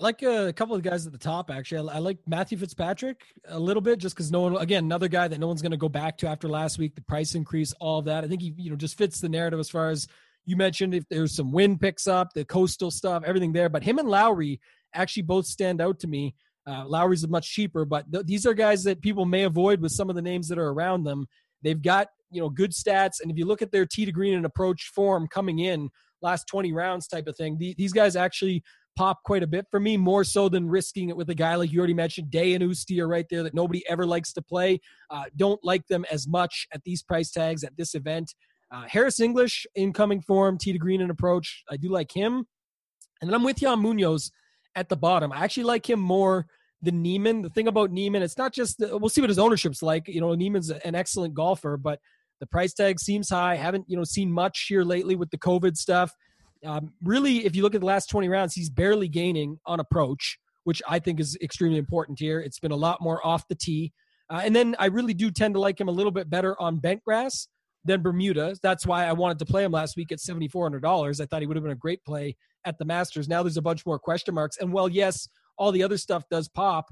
I like a couple of guys at the top. Actually, I, like Matthew Fitzpatrick a little bit, just because no one, again, another guy that no one's going to go back to after last week. The price increase, all of that. I think he, you know, just fits the narrative as far as you mentioned. If there's some wind picks up, the coastal stuff, everything there. But him and Lowry actually both stand out to me. Uh, Lowry's much cheaper, but th- these are guys that people may avoid with some of the names that are around them. They've got you know good stats, and if you look at their tee to green and approach form coming in last 20 rounds type of thing, the, these guys actually pop quite a bit for me, more so than risking it with a guy like you already mentioned. Day and Usti are right there that nobody ever likes to play. Uh, don't like them as much at these price tags at this event. Uh, Harris English, incoming form, tee to green and approach. I do like him. And then I'm with you on Munoz at the bottom. I actually like him more than Niemann. The thing about Niemann, it's not just the, we'll see what his ownership's like. You know, Niemann's an excellent golfer, but the price tag seems high. Haven't you know seen much here lately with the COVID stuff. Um, really, if you look at the last 20 rounds, he's barely gaining on approach, which I think is extremely important here. It's been a lot more off the tee. Uh, and then I really do tend to like him a little bit better on bent grass than Bermuda. That's why I wanted to play him last week at $7,400. I thought he would have been a great play at the Masters. Now there's a bunch more question marks. And well, yes, all the other stuff does pop.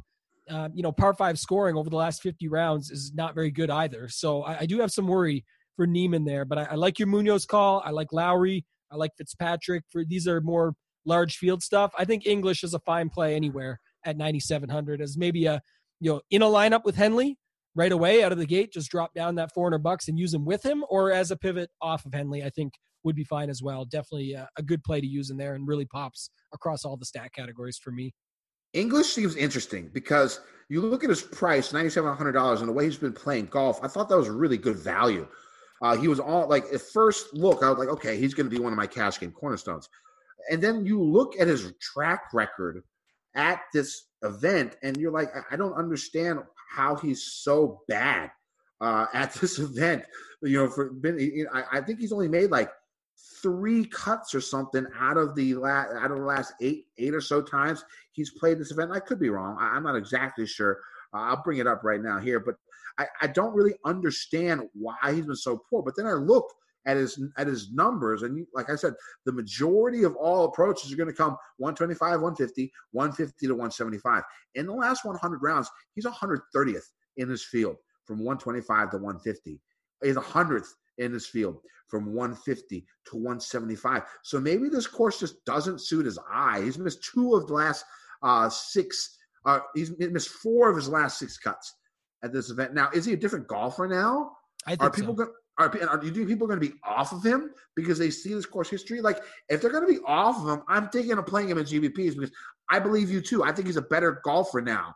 Uh, you know, par five scoring over the last 50 rounds is not very good either. So I, I do have some worry for Niemann there, but I, I, like your Munoz call. I like Lowry. I like Fitzpatrick. For these are more large field stuff. I think English is a fine play anywhere at 9,700 as maybe a you know in a lineup with Henley right away out of the gate. Just drop down that 400 bucks and use him with him, or as a pivot off of Henley. I think would be fine as well. Definitely a, a good play to use in there and really pops across all the stat categories for me. English seems interesting because you look at his price, $9,700, and the way he's been playing golf, I thought that was really good value. Uh, he was all like, at first look, I was like, okay, he's going to be one of my cash game cornerstones. And then you look at his track record at this event, and you're like, I don't understand how he's so bad uh, at (laughs) this event. You know, for been, I, I think he's only made like three cuts or something out of the last out of the last eight eight or so times he's played this event. I could be wrong. I, am not exactly sure. Uh, I'll bring it up right now here, but I, I don't really understand why he's been so poor. But then I look at his at his numbers, and like I said, the majority of all approaches are going to come 125, 150, 150 to 175. In the last 100 rounds, he's 130th in his field from 125 to 150. He's 100th in his field from 150 to 175. So maybe this course just doesn't suit his eye. He's missed two of the last uh, six. Uh, he's missed four of his last six cuts at this event. Now, is he a different golfer now? I think are people so. going? Are, are you think people going to be off of him because they see this course history? Like, if they're going to be off of him, I'm thinking of playing him in GPPs because I believe you too. I think he's a better golfer now.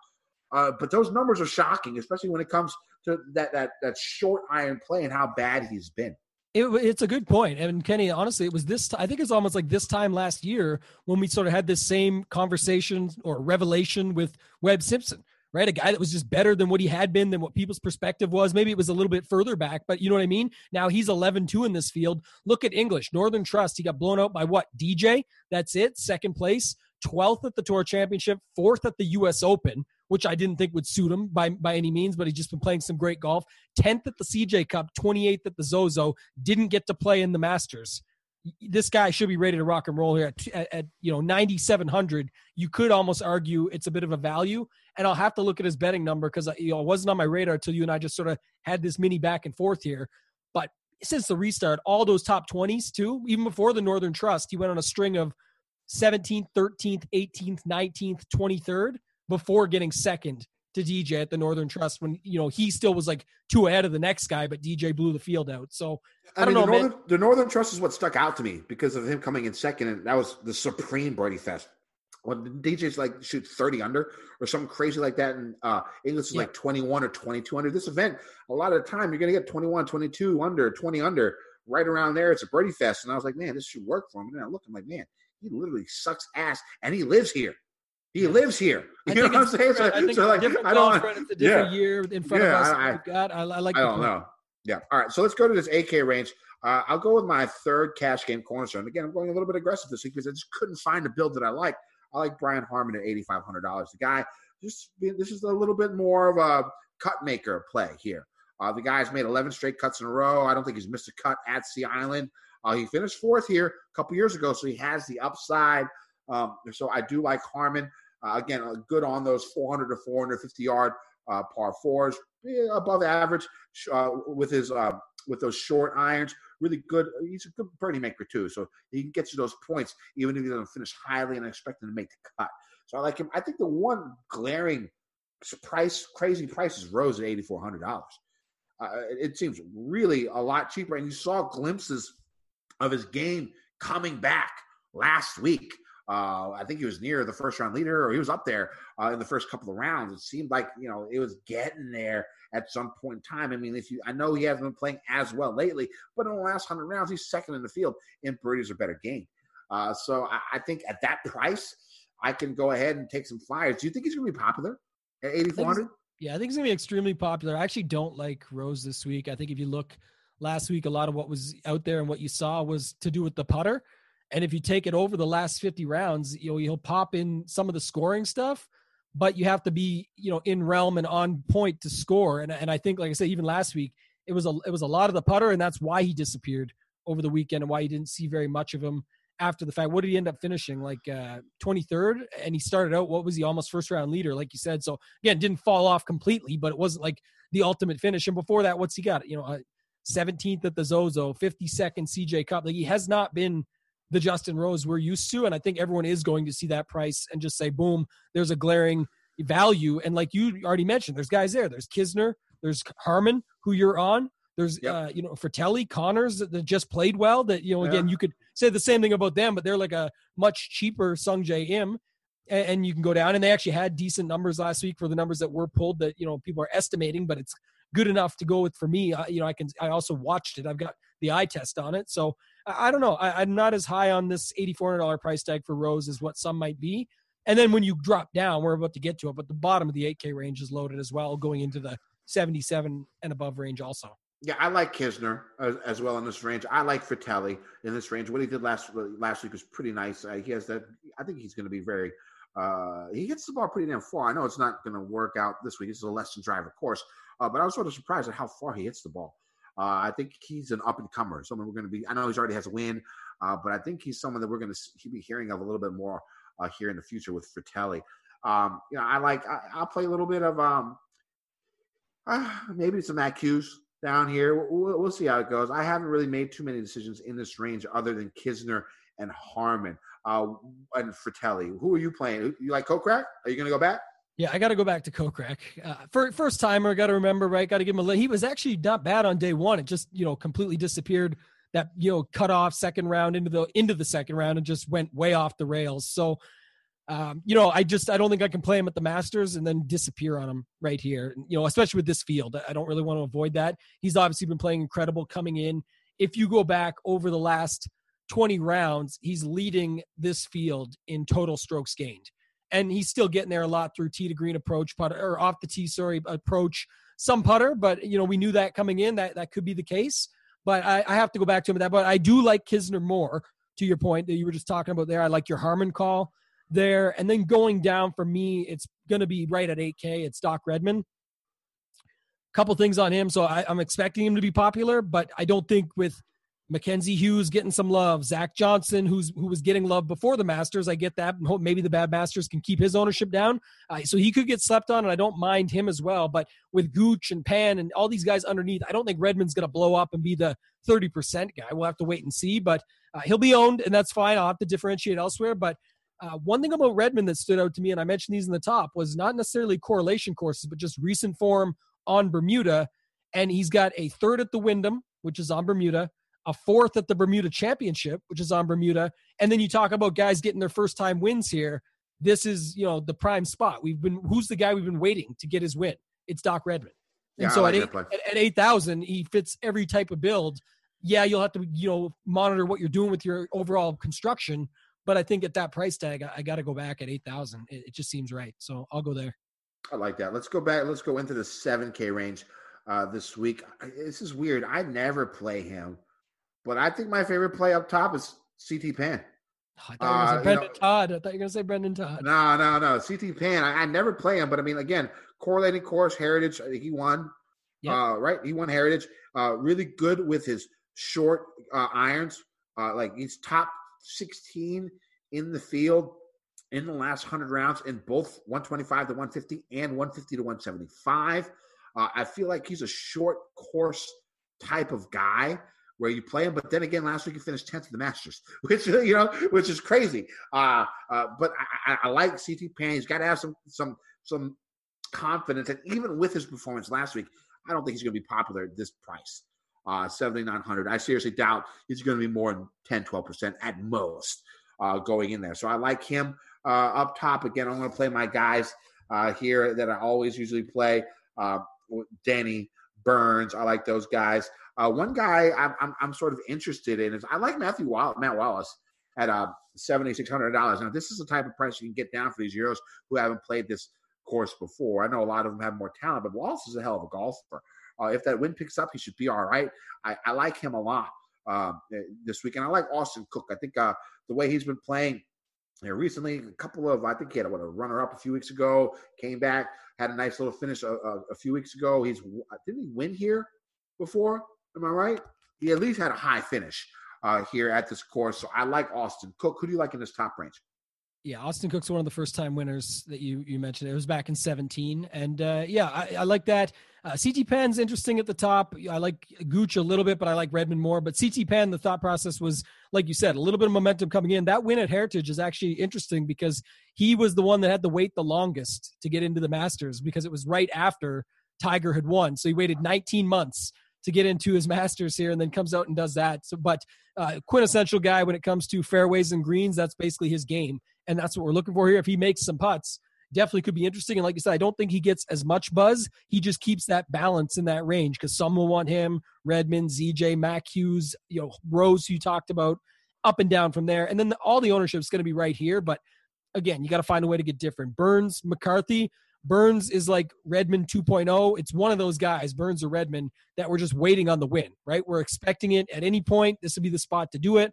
Uh, but those numbers are shocking, especially when it comes to that that that short iron play and how bad he's been. It, it's a good point. And Kenny, honestly, it was this, I think it's almost like this time last year when we sort of had this same conversation or revelation with Webb Simpson, right? A guy that was just better than what he had been, than what people's perspective was. Maybe it was a little bit further back, but you know what I mean? Now he's 11 2 in this field. Look at English, Northern Trust. He got blown out by what? DJ? That's it. Second place. 12th at the Tour Championship, fourth at the U.S. Open, which I didn't think would suit him by, by any means, but he's just been playing some great golf. 10th at the CJ Cup, 28th at the Zozo, didn't get to play in the Masters. This guy should be ready to rock and roll here at, at, at you know 9700. You could almost argue it's a bit of a value, and I'll have to look at his betting number because you know it wasn't on my radar until you and I just sort of had this mini back and forth here. But since the restart, all those top 20s too, even before the Northern Trust, he went on a string of 17th, 13th, 18th, 19th, 23rd before getting second to DJ at the Northern Trust when you know he still was like two ahead of the next guy, but DJ blew the field out. So I, I don't know. The Northern, the Northern, Trust is what stuck out to me because of him coming in second, and that was the supreme birdie fest. When DJ's like shoot 30 under or something crazy like that, and uh, English is yeah. like 21 or 22 under. This event, a lot of the time, you're going to get 21, 22 under, 20 under, right around there. It's a birdie fest, and I was like, man, this should work for him. And I looked, I'm like, man, he literally sucks ass, and he lives here. He lives here. (laughs) You know what I'm saying? So, I think so like, I don't. golf, it's a different yeah. year in front Yeah, of us. I- I, got. I, I like. I don't point. know. Yeah. All right. So let's go to this 8K range. Uh, I'll go with my third cash game cornerstone. Again, I'm going a little bit aggressive this week because I just couldn't find a build that I like. I like Brian Harman at $8,500. The guy, just this is a little bit more of a cut maker play here. Uh, the guy's made 11 straight cuts in a row. I don't think he's missed a cut at Sea Island. Uh, he finished fourth here a couple years ago, so he has the upside. Um, so I do like Harman. Uh, again, uh, good on those 400 to 450 yard uh, par fours, above average uh, with his with those short irons. Really good. He's a good birdie maker too, so he can get you those points even if he doesn't finish highly and I expect him to make the cut. So I like him. I think the one glaring price, crazy price is Rose at eighty four hundred dollars. Uh, it seems really a lot cheaper, and you saw glimpses of his game coming back last week. Uh, I think he was near the first round leader, or he was up there uh, in the first couple of rounds. It seemed like you know it was getting there at some point in time. I mean, if you, I know he hasn't been playing as well lately, but in the last hundred rounds, he's second in the field in birdies or better game. Uh, so I, I think at that price, I can go ahead and take some flyers. Do you think he's going to be popular at 8,400? Yeah, I think he's gonna be extremely popular. I actually don't like Rose this week. I think if you look last week, a lot of what was out there and what you saw was to do with the putter. And if you take it over the last 50 rounds, you know, he'll pop in some of the scoring stuff, but you have to be, you know, in realm and on point to score. And and I think, like I said, even last week, it was a it was a lot of the putter, and that's why he disappeared over the weekend and why you didn't see very much of him after the fact. What did he end up finishing? Like uh 23rd? And he started out, what was he almost first round leader, like you said. So again, didn't fall off completely, but it wasn't like the ultimate finish. And before that, what's he got? You know, uh, 17th at the Zozo, 52nd CJ Cup. Like he has not been the Justin Rose we're used to. And I think everyone is going to see that price and just say, boom, there's a glaring value. And like you already mentioned, there's guys there. There's Kisner, there's Harman, who you're on. There's Yep. uh, you know Frittelli, Conners that, that just played well. That you know again Yeah. you could say the same thing about them, but they're like a much cheaper Sungjae Im, and, and you can go down. And they actually had decent numbers last week for the numbers that were pulled that you know people are estimating, but it's good enough to go with for me. I, you know I can I also watched it. I've got the eye test on it, so I, don't know. I, I'm not as high on this eighty four hundred dollar price tag for Rose as what some might be. And then when you drop down, we're about to get to it, but the bottom of the 8K range is loaded as well, going into the 77 and above range also. Yeah, I like Kisner as, as well in this range. I like Frittelli in this range. What he did last last week was pretty nice. Uh, he has that. I think he's going to be very. Uh, he hits the ball pretty damn far. I know it's not going to work out this week. It's a lesson drive, of course, uh, but I was sort of surprised at how far he hits the ball. Uh, I think he's an up and comer. Someone we're going to be. I know he's already has a win, uh, but I think he's someone that we're going to be hearing of a little bit more uh, here in the future with Frittelli. Um, you know, I like. I, I'll play a little bit of um, uh, maybe some Matt Hughes down here. We'll, we'll see how it goes. I haven't really made too many decisions in this range other than Kisner and Harman uh, and Frittelli. Who are you playing? You like Kokrak? Are you going to go back? Yeah, I got to go back to Kokrak. Uh, for, first timer, I got to remember, right? Got to give him a. li- He was actually not bad on day one. It just you know completely disappeared. That you know cut off second round into the into the second round and just went way off the rails. So, um, you know, I just I don't think I can play him at the Masters and then disappear on him right here. You know, especially with this field, I don't really want to avoid that. He's obviously been playing incredible coming in. If you go back over the last 20 rounds, he's leading this field in total strokes gained and he's still getting there a lot through tee to green approach putter or off the tee sorry approach some putter but you know we knew that coming in that that could be the case but i, I have to go back to him that but i do like kisner more to your point that you were just talking about there. I like your harman call there and then going down for me it's going to be right at 8k it's doc redman couple things on him so I, i'm expecting him to be popular but i don't think with Mackenzie Hughes getting some love. Zach Johnson, who's who was getting love before the Masters. I get that. Maybe the bad Masters can keep his ownership down. Uh, so he could get slept on, and I don't mind him as well. But with Gooch and Pan and all these guys underneath, I don't think Redman's going to blow up and be the 30% guy. We'll have to wait and see. But uh, he'll be owned, and that's fine. I'll have to differentiate elsewhere. But uh, one thing about Redman that stood out to me, and I mentioned these in the top, was not necessarily correlation courses, but just recent form on Bermuda. And he's got a third at the Wyndham, which is on Bermuda, a fourth at the Bermuda Championship, which is on Bermuda. And then you talk about guys getting their first time wins here. This is, you know, the prime spot. We've been who's the guy we've been waiting to get his win? It's Doc Redman. And Yeah, I so like at eight at, at eight thousand, he fits every type of build. Yeah, you'll have to, you know, monitor what you're doing with your overall construction. But I think at that price tag, I, got to go back at eight thousand. It, it just seems right. So I'll go there. I like that. Let's go back. Let's go into the 7K range uh, this week. This is weird. I never play him, but I think my favorite play up top is CT Pan. I thought it was Uh, a you Brendan know- Todd. I thought you were gonna say Brendan Todd. No, no, no. CT Pan. I, I never play him, but I mean, again, correlating course, Heritage. He won. Uh, right, he won Heritage. Uh, really good with his short uh, irons. Uh, like he's top 16 in the field in the last 100 rounds in both 125 to 150 and 150 to 175. Uh, I feel like he's a short course type of guy where you play him, but then again, last week he finished 10th in the Masters, (laughs) which you know, which is crazy. Uh, uh, but I, I, I like CT Pan. He's got to have some some some confidence, and even with his performance last week, I don't think he's going to be popular at this price. Uh, 7,900. I seriously doubt he's going to be more than 10, 12% at most uh, going in there. So I like him uh, up top. Again, I'm going to play my guys uh, here that I always usually play. Uh, Danny Burns. I like those guys. Uh, one guy I'm, I'm, I'm sort of interested in is I like Matthew Wall- Matt Wallace at uh, seventy six hundred dollars. Now, this is the type of price you can get down for these Euros who haven't played this course before. I know a lot of them have more talent, but Wallace is a hell of a golfer. Uh, if that wind picks up, he should be all right. I, I like him a lot uh, this week, and I like Austin Cook. I think uh, the way he's been playing recently, a couple of I think he had what, a runner up a few weeks ago, came back, had a nice little finish a, a, a few weeks ago. He's didn't he win here before? Am I right? He at least had a high finish uh, here at this course. So I like Austin Cook. Who do you like in this top range? Yeah, Austin Cook's one of the first time winners that you you mentioned. It was back in 17. And uh, yeah, I, I, like that. Uh, CT Pan's interesting at the top. I like Gooch a little bit, but I like Redman more. But CT Pan, the thought process was, like you said, a little bit of momentum coming in. That win at Heritage is actually interesting because he was the one that had to wait the longest to get into the Masters because it was right after Tiger had won. So he waited 19 months to get into his (laughs) masters here and then comes out and does that. So, but uh, quintessential guy when it comes to fairways and greens, that's basically his game and that's what we're looking for here. If he makes some putts, definitely could be interesting. And like you said, I don't think he gets as much buzz. He just keeps that balance in that range because some will want him, Redman, ZJ, Mac Hughes, you know, Rose, who you talked about, up and down from there. And then the, all the ownership is going to be right here. But again, you got to find a way to get different. Burns, McCarthy. Burns is like Redman 2.0. It's one of those guys, Burns or Redman, that we're just waiting on the win, right? We're expecting it at any point. This would be the spot to do it.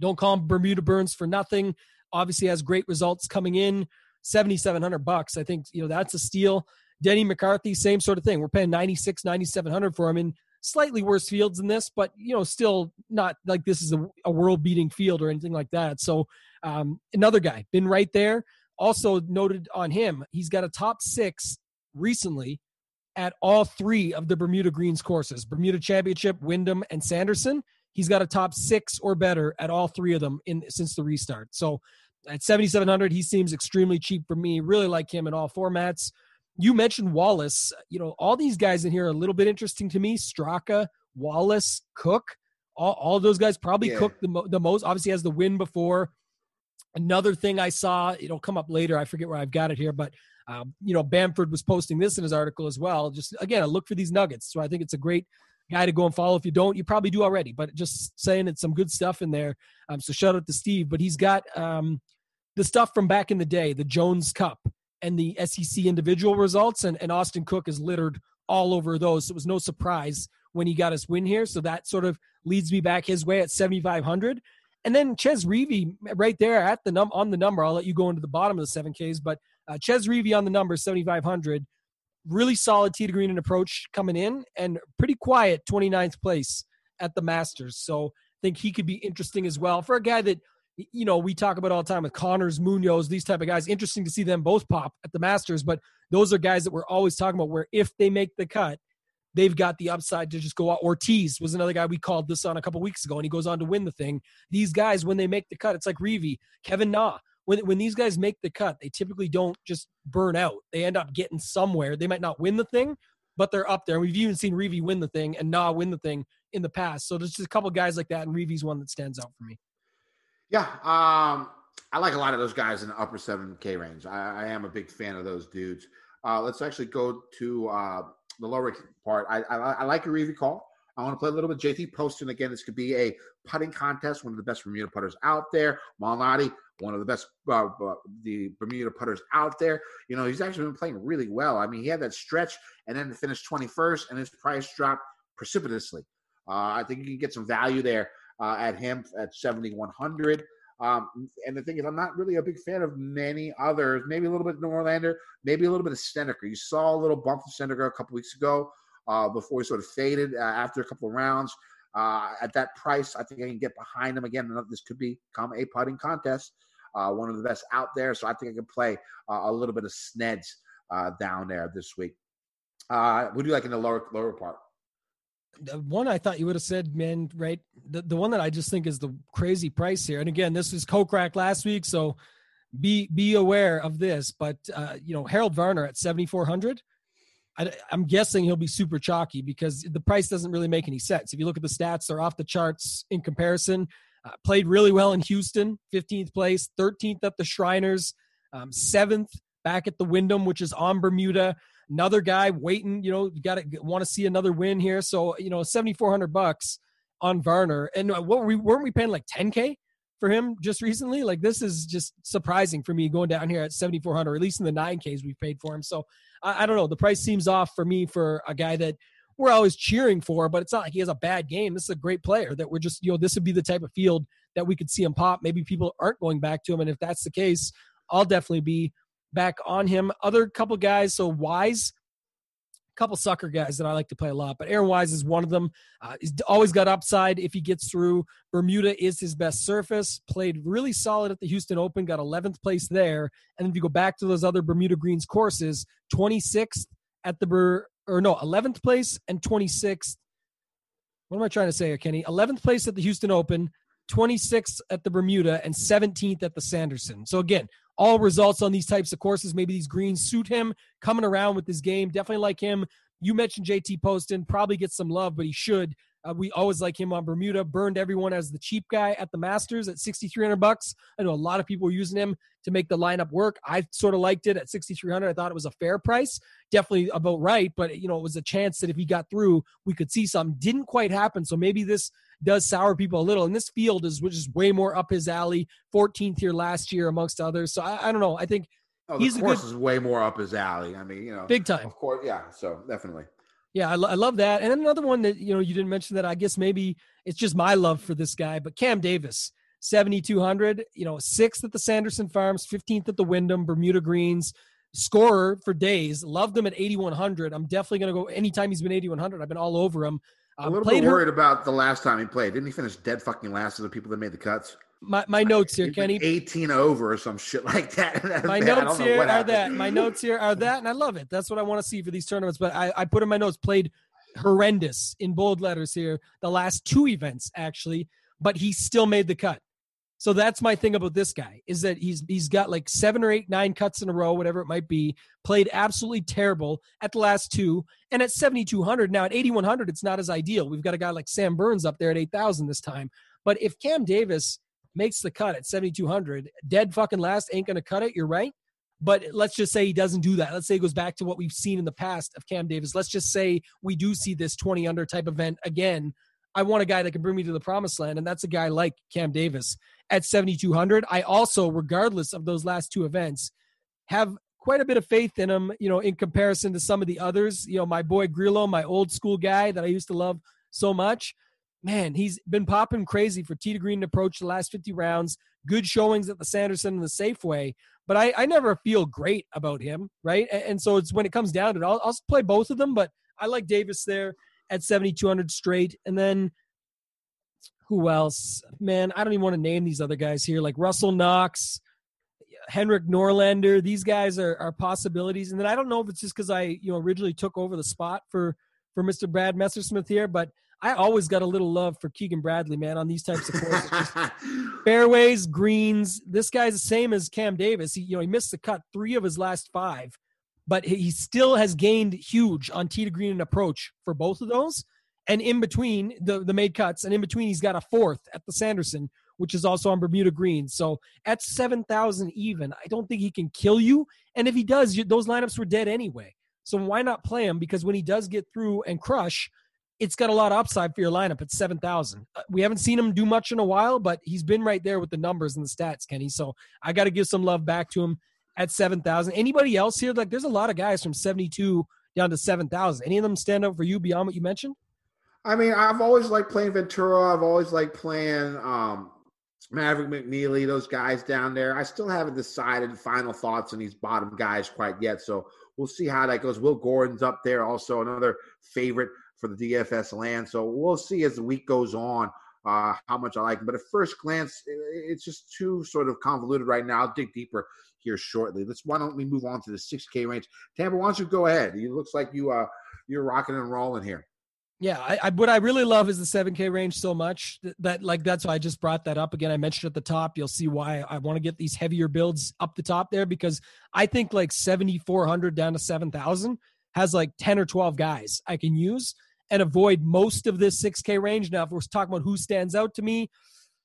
Don't call him Bermuda Burns for nothing obviously has great results coming in 7700 bucks i think you know that's a steal denny mccarthy same sort of thing we're paying 96 9700 for him in slightly worse fields than this but you know still not like this is a, a world beating field or anything like that so um, another guy been right there also noted on him he's got a top six recently at all three of the bermuda greens courses bermuda championship wyndham and sanderson He's got a top six or better at all three of them in since the restart. So at 7,700, he seems extremely cheap for me. Really like him in all formats. You mentioned Wallace. You know, all these guys in here are a little bit interesting to me. Straka, Wallace, Cook. All, all those guys probably yeah. Cook the, mo- the most. Obviously, has the win before. Another thing I saw, it'll come up later. I forget where I've got it here, but um, you know, Bamford was posting this in his article as well. Just again, look for these nuggets. So I think it's a great guy to go and follow. If you don't, you probably do already, but just saying it's some good stuff in there. Um, so shout out to Steve, but he's got um, the stuff from back in the day, the Jones Cup and the SEC individual results, and, and Austin Cook is littered all over those. So it was no surprise when he got his win here. So that sort of leads me back his way at 7,500. And then Chez Reavie right there at the num on the number. I'll let you go into the bottom of the seven Ks, but uh, Chez Reavie on the number 7,500 really solid tee to green and approach coming in and pretty quiet 29th place at the Masters. So I think he could be interesting as well for a guy that you know we talk about all the time with Conners, Munoz, these type of guys. Interesting to see them both pop at the Masters, but those are guys that we're always talking about where if they make the cut, they've got the upside to just go out. Ortiz was another guy we called this on a couple weeks ago, and he goes on to win the thing. These guys, when they make the cut, it's like Reavie, Kevin Na when when these guys make the cut, they typically don't just burn out. They end up getting somewhere. They might not win the thing, but they're up there. And we've even seen Reavie win the thing and Na win the thing in the past. So there's just a couple guys like that, and Reavie's one that stands out for me. Yeah, um, I like a lot of those guys in the upper seven K range. I, I am a big fan of those dudes. Uh, let's actually go to uh, the lower part. I, I, I like your Reavie call. I want to play a little bit. JT Poston again. This could be a putting contest. One of the best Bermuda putters out there. Malnati, one of the best uh, uh, the Bermuda putters out there. You know, he's actually been playing really well. I mean, he had that stretch and then finished 21st, and his price dropped precipitously. Uh, I think you can get some value there uh, at him at 7,100. Um, and the thing is, I'm not really a big fan of many others. Maybe a little bit of Norlander, maybe a little bit of Snedeker. You saw a little bump of Snedeker a couple weeks ago uh, before he sort of faded uh, after a couple of rounds. Uh, at that price, I think I can get behind him again. This could become a putting contest, uh, one of the best out there. So I think I can play uh, a little bit of Sneds uh, down there this week. Uh, do you like in the lower lower part? One I thought you would have said, man, right? The the one that I just think is the crazy price here. And again, this was Kokrak last week, so be be aware of this. But uh, you know, Harold Varner at seventy four hundred I, am guessing he'll be super chalky because the price doesn't really make any sense. If you look at the stats, they're off the charts in comparison. Uh, played really well in Houston, 15th place, 13th at the Shriners, um, seventh back at the Wyndham, which is on Bermuda. Another guy waiting, you know, got to want to see another win here. So, you know, 7,400 bucks on Varner. And uh, what were we, weren't we paying like 10K for him just recently. Like this is just surprising for me going down here at 7,400, at least in the nine Ks we've paid for him. So I, I don't know. The price seems off for me for a guy that we're always cheering for, but it's not like he has a bad game. This is a great player that we're just, you know, this would be the type of field that we could see him pop. Maybe people aren't going back to him. And if that's the case, I'll definitely be back on him. Other couple guys, so Wise, couple sucker guys that I like to play a lot, but Aaron Wise is one of them. Uh, he's always got upside if he gets through. Bermuda is his best surface. Played really solid at the Houston Open, got 11th place there. And if you go back to those other Bermuda Greens courses, 26th at the Ber, or no, 11th place and 26th. What am I trying to say Kenny? 11th place at the Houston Open, 26th at the Bermuda, and 17th at the Sanderson. So again, all results on these types of courses. Maybe these greens suit him coming around with this game. Definitely like him. You mentioned JT Poston, probably gets some love, but he should. Uh, we always like him on Bermuda. Burned everyone as the cheap guy at the Masters at 6,300 bucks. I know a lot of people were using him to make the lineup work. I sort of liked it at 6,300. I thought it was a fair price, definitely about right. But you know, it was a chance that if he got through, we could see something. Didn't quite happen. So maybe this does sour people a little. And this field is which is way more up his alley. 14th here last year, amongst others. So I, I don't know. I think Oh, he's course good is way more up his alley. I mean, you know, big time. Of course, yeah. So definitely. Yeah, I, lo- I love that. And another one that you know you didn't mention that I guess maybe it's just my love for this guy, but Cam Davis, seventy two hundred. You know, sixth at the Sanderson Farms, fifteenth at the Wyndham, Bermuda Greens, scorer for days. Loved him at eighty one hundred. I'm definitely gonna go anytime he's been eighty one hundred. I've been all over him. I'm a little bit her- worried about the last time he played. Didn't he finish dead fucking last of the people that made the cuts? my my notes here, Kenny. 18 over or some shit like that. (laughs) That's my bad. Notes here are happened. that. My notes here are that, and I love it. That's what I want to see for these tournaments. But I, I put in my notes played horrendous in bold letters here the last two events actually, but he still made the cut. So that's my thing about this guy is that he's he's got like seven or eight, nine cuts in a row, whatever it might be. Played absolutely terrible at the last two, and at seventy two hundred now at eighty one hundred, it's not as ideal. We've got a guy like Sam Burns up there at eight thousand this time. But if Cam Davis makes the cut at seventy two hundred, dead fucking last ain't gonna cut it. You're right. But let's just say he doesn't do that. Let's say it goes back to what we've seen in the past of Cam Davis. Let's just say we do see this 20 under type event again. I want a guy that can bring me to the promised land, and that's a guy like Cam Davis at 7,200. I also, regardless of those last two events, have quite a bit of faith in him, you know, in comparison to some of the others. You know, my boy Grillo, my old school guy that I used to love so much. Man, he's been popping crazy for tee to approach the last 50 rounds. Good showings at the Sanderson and the Safeway, but I, I never feel great about him, right? And, and so it's when it comes down to it, I'll, I'll play both of them, but I like Davis there at 7,200 straight. And then who else? Man, I don't even want to name these other guys here, like Russell Knox, Henrik Norlander. These guys are, are possibilities. And then I don't know if it's just because I, you know, originally took over the spot for for Mr. Brad Messersmith here, but I always got a little love for Keegan Bradley, man, on these types of courses. (laughs) Fairways, greens. This guy's the same as Cam Davis. He, you know, he missed the cut three of his last five, but he still has gained huge on tee to green and approach for both of those. And in between the the made cuts, and in between he's got a fourth at the Sanderson, which is also on Bermuda Green. So at seven thousand even, I don't think he can kill you. And if he does, you, those lineups were dead anyway. So why not play him? Because when he does get through and crush, it's got a lot of upside for your lineup at 7,000. Uh, We haven't seen him do much in a while, but he's been right there with the numbers and the stats, Kenny. So I got to give some love back to him at 7,000. Anybody else here? Like, there's a lot of guys from 72 down to 7,000. Any of them stand out for you beyond what you mentioned? I mean, I've always liked playing Ventura. I've always liked playing um, Maverick McNealy, those guys down there. I still haven't decided final thoughts on these bottom guys quite yet. So we'll see how that goes. Will Gordon's up there, also another favorite for the DFS land. So we'll see as the week goes on uh, how much I like him. But at first glance, it's just too sort of convoluted right now. I'll dig deeper here shortly. Let's why don't we move on to the 6K range? Tambo, why don't you go ahead? It looks like you uh you're rocking and rolling here. Yeah, I, I what I really love is the 7K range so much that, that like that's why I just brought that up again. I mentioned at the top. You'll see why I want to get these heavier builds up the top there because I think like 7,400 down to 7,000 has like 10 or 12 guys I can use and avoid most of this 6K range. Now, if we're talking about who stands out to me,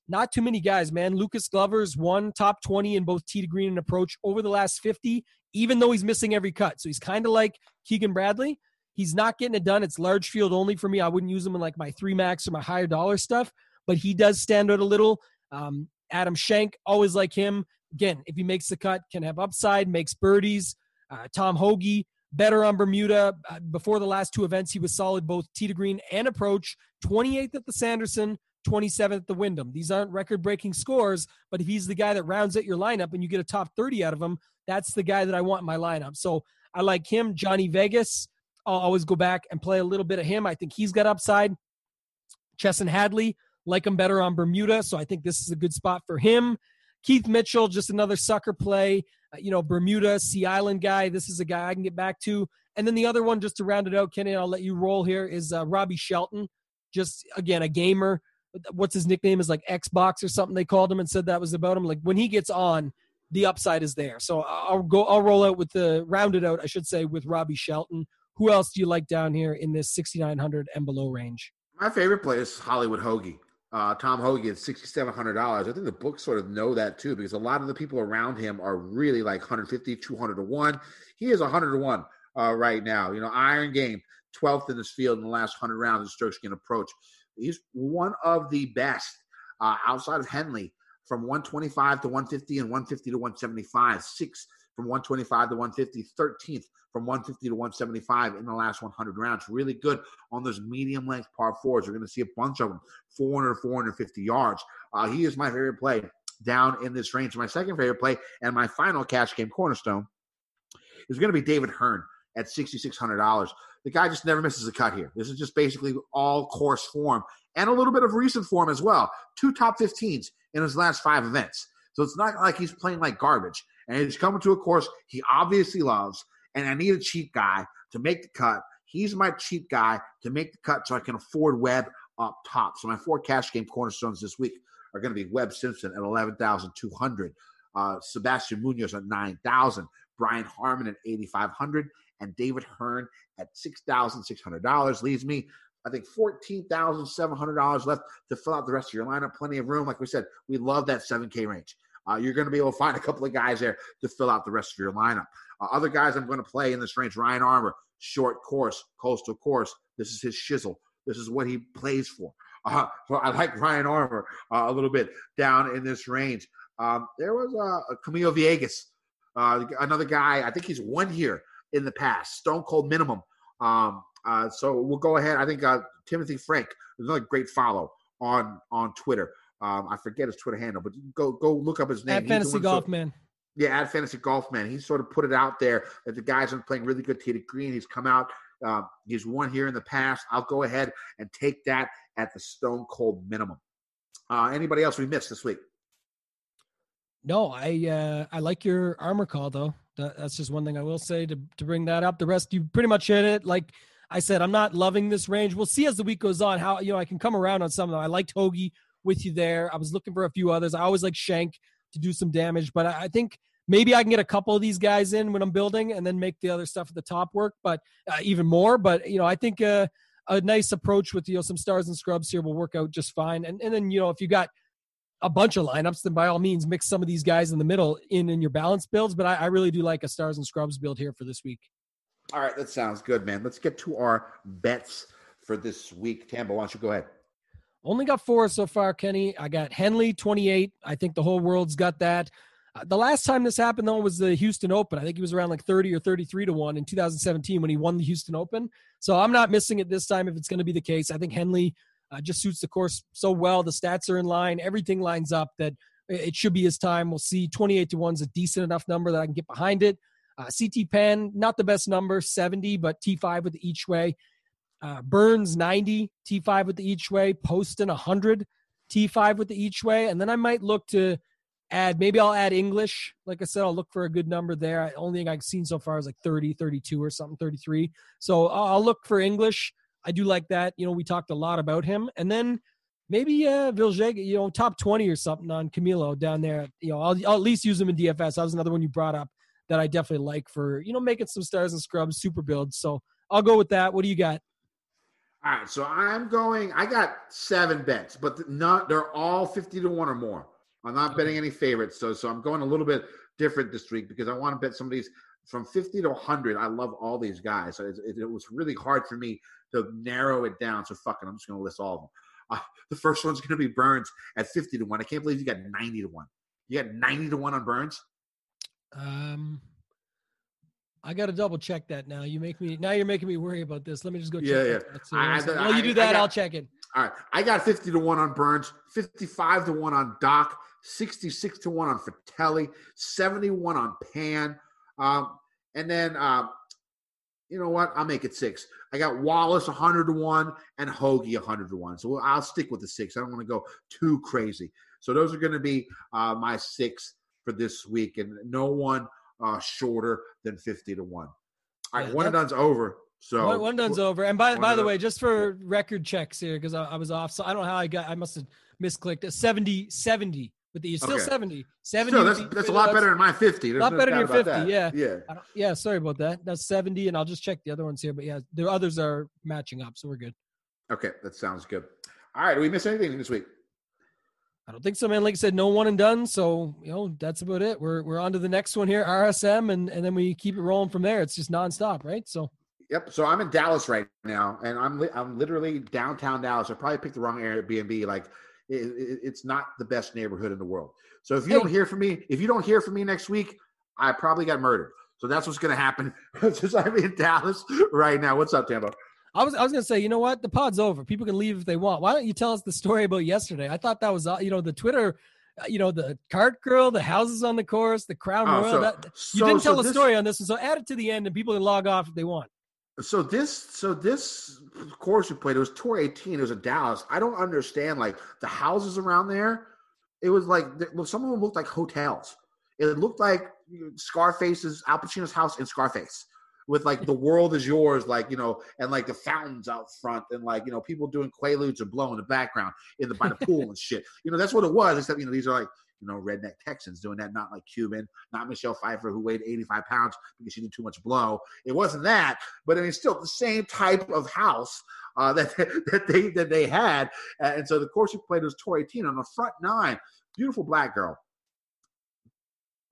not too many guys, man. Lucas Glover's one top 20 in both tee to green and approach over the last 50, even though he's missing every cut. So he's kind of like Keegan Bradley. He's not getting it done. It's large field only for me. I wouldn't use him in like my three max or my higher dollar stuff, but he does stand out a little. Um, Adam Schenk, always like him. Again, if he makes the cut, can have upside, makes birdies. Uh, Tom Hoge, better on Bermuda. Uh, before the last two events, he was solid both tee to green and approach. 28th at the Sanderson, 27th at the Wyndham. These aren't record breaking scores, but if he's the guy that rounds out your lineup and you get a top 30 out of him, that's the guy that I want in my lineup. So I like him. Johnny Vegas, I'll always go back and play a little bit of him. I think he's got upside. Chesson Hadley, like him better on Bermuda. So I think this is a good spot for him. Keith Mitchell, just another sucker play. Uh, you know, Bermuda, Sea Island guy. This is a guy I can get back to. And then the other one, just to round it out, Kenny, I'll let you roll here, is uh, Robbie Shelton. Just, again, a gamer. What's his nickname? Is like Xbox or something they called him and said that was about him. Like when he gets on, the upside is there. So I'll go, I'll roll out with the, rounded out, I should say, with Robbie Shelton. Who else do you like down here in this 6,900 and below range? My favorite play is Hollywood Hoge. Uh, Tom Hoge at sixty seven hundred dollars. I think the books sort of know that too because a lot of the people around him are really like 150, 200 to one. He is hundred to one uh, right now. You know, iron game, twelfth in this field in the last hundred rounds of strokes gained approach. He's one of the best uh, outside of Henley from 125 to 150 and 150 to 175. Six from 125 to 150, 13th from 150 to 175 in the last 100 rounds. Really good on those medium length par fours. We're going to see a bunch of them, 400, 450 yards. Uh, he is my favorite play down in this range. My second favorite play and my final cash game cornerstone is going to be David Hearn at $6,600. The guy just never misses a cut here. This is just basically all course form and a little bit of recent form as well. Two top 15s in his last five events. So it's not like he's playing like garbage. And he's coming to a course he obviously loves. And I need a cheap guy to make the cut. He's my cheap guy to make the cut so I can afford Webb up top. So my four cash game cornerstones this week are going to be Webb Simpson at 11,200, uh, Sebastian Munoz at 9,000, Brian Harman at 8,500, and David Hearn at $6,600. Leaves me, I think, $14,700 left to fill out the rest of your lineup. Plenty of room. Like we said, we love that 7K range. Uh, you're going to be able to find a couple of guys there to fill out the rest of your lineup. Uh, other guys I'm going to play in this range Ryan Armour, short course, coastal course. This is his shizzle. This is what he plays for. Uh, I like Ryan Armour uh, a little bit down in this range. Um, there was uh, Camilo Villegas, uh, another guy. I think he's won here in the past. Stone Cold Minimum. Um, uh, so we'll go ahead. I think Timothy Frank another great follow on on Twitter. Um, I forget his Twitter handle, but go go look up his name. At Fantasy Golf Man. Yeah, at Fantasy Golf Man. He sort of put it out there that the guys are playing really good tee to green. He's come out. Uh, he's won here in the past. I'll go ahead and take that at the stone cold minimum. Uh, anybody else we missed this week? No, I uh, I like your Armour call though. That, that's just one thing I will say to to bring that up. The rest you pretty much hit it. Like I said, I'm not loving this range. We'll see as the week goes on how you know I can come around on some of them. I liked Hoge with you there. I was looking for a few others. I always like Schenk to do some damage, but I, think maybe I can get a couple of these guys in when I'm building and then make the other stuff at the top work, but uh, even more. But you know, I think uh, a nice approach with you know some stars and scrubs here will work out just fine. And and then you know if you got a bunch of lineups, then by all means mix some of these guys in the middle in in your balance builds. But I, I really do like a stars and scrubs build here for this week. All right, that sounds good, man. Let's get to our bets for this week. Tambo, why don't you go ahead? Only got four so far, Kenny. I got Henley 28. I think the whole world's got that. Uh, the last time this happened, though, was the Houston Open. I think he was around like 30 or 33 to 1 in 2017 when he won the Houston Open. So I'm not missing it this time if it's going to be the case. I think Henley uh, just suits the course so well. The stats are in line, everything lines up that it should be his time. We'll see 28 to 1 is a decent enough number that I can get behind it. Uh, CT Pan, not the best number, 70, but T5 with each way. Uh, Burns 90, T5 with the each way. Poston 100, T5 with the each way. And then I might look to add, maybe I'll add English. Like I said, I'll look for a good number there. The only thing I've seen so far is like 30, 32 or something, 33. So I'll look for English. I do like that. You know, we talked a lot about him. And then maybe uh Villega, you know, top 20 or something on Camilo down there. You know, I'll, I'll at least use him in DFS. That was another one you brought up that I definitely like for, you know, making some stars and scrubs, super builds. So I'll go with that. What do you got? All right, so I'm going. I got seven bets, but not. They're all fifty to one or more. I'm not betting any favorites, so so I'm going a little bit different this week because I want to bet some of these from 50 to 100. I love all these guys. So it, it, it was really hard for me to narrow it down. So fucking, I'm just going to list all of them. Uh, the first one's going to be Burns at 50 to 1. I can't believe you got 90 to 1. You got 90 to 1 on Burns? Um, I got to double check that now. You make me now. You're making me worry about this. Let me just go check. Yeah, yeah. that. I- I- so while you do that, got- I'll check it. All right. I got 50 to 1 on Burns, 55 to 1 on Doc, 66 to 1 on Frittelli, 71 on Pan. Um, and then, uh, you know what? I'll make it six. I got Wallace 100 to 1 and Hoge 100 to 1. So I'll stick with the six. I don't want to go too crazy. So those are going to be uh, my six for this week, and no one uh, shorter than 50 to 1. All right. Yeah, one and done's over. So one, one done's over. And by by the way, just for record checks here, because I, I was off, so I don't know how I got. I must have misclicked. A 70, 70 with the still Okay. 70. 70. Still, with that's, that's a lot better than my 50. There's lot no better than your 50, that. yeah. Yeah. Yeah, sorry about that. That's 70, and I'll just check the other ones here. But yeah, the others are matching up, so we're good. Okay, that sounds good. All right, did we miss anything this week? I don't think so, man. Like I said, no one and done. So you know that's about it. We're we're on to the next one here, RSM, and and then we keep it rolling from there. It's just nonstop, right? So Yep. So I'm in Dallas right now, and I'm li- I'm literally downtown Dallas. I probably picked the wrong Airbnb. Like, it, it, it's not the best neighborhood in the world. So if you don't hear from me, if you don't hear from me next week, I probably got murdered. So that's what's going to happen. (laughs) Since I'm in Dallas right now. What's up, Tambo? I was I was gonna say, you know what? The pod's over. People can leave if they want. Why don't you tell us the story about yesterday? I thought that was uh, you know the Twitter. uh, You know the cart girl, the houses on the course, the crown Oh, royal. so- that, you so- didn't tell so this- story on this one, so add it to the end, and people can log off if they want. So this, so this course we played, it was tour 18. It was in Dallas. I don't understand like the houses around there. It was like well, some of them looked like hotels. It looked like Scarface's Al Pacino's house in Scarface, with like the world is yours, like you know, and like the fountains out front, and like you know, people doing quaaludes and blow in the background in the by the pool and shit. You know, that's what it was. Except you know, these are like you know, redneck Texans doing that, not like Cuban, not Michelle Pfeiffer who weighed 85 pounds because she did too much blow. It wasn't that, but I mean, still the same type of house uh, (laughs) that that they that they had. And so the course we played was tour 18 on the front nine. Beautiful black girl,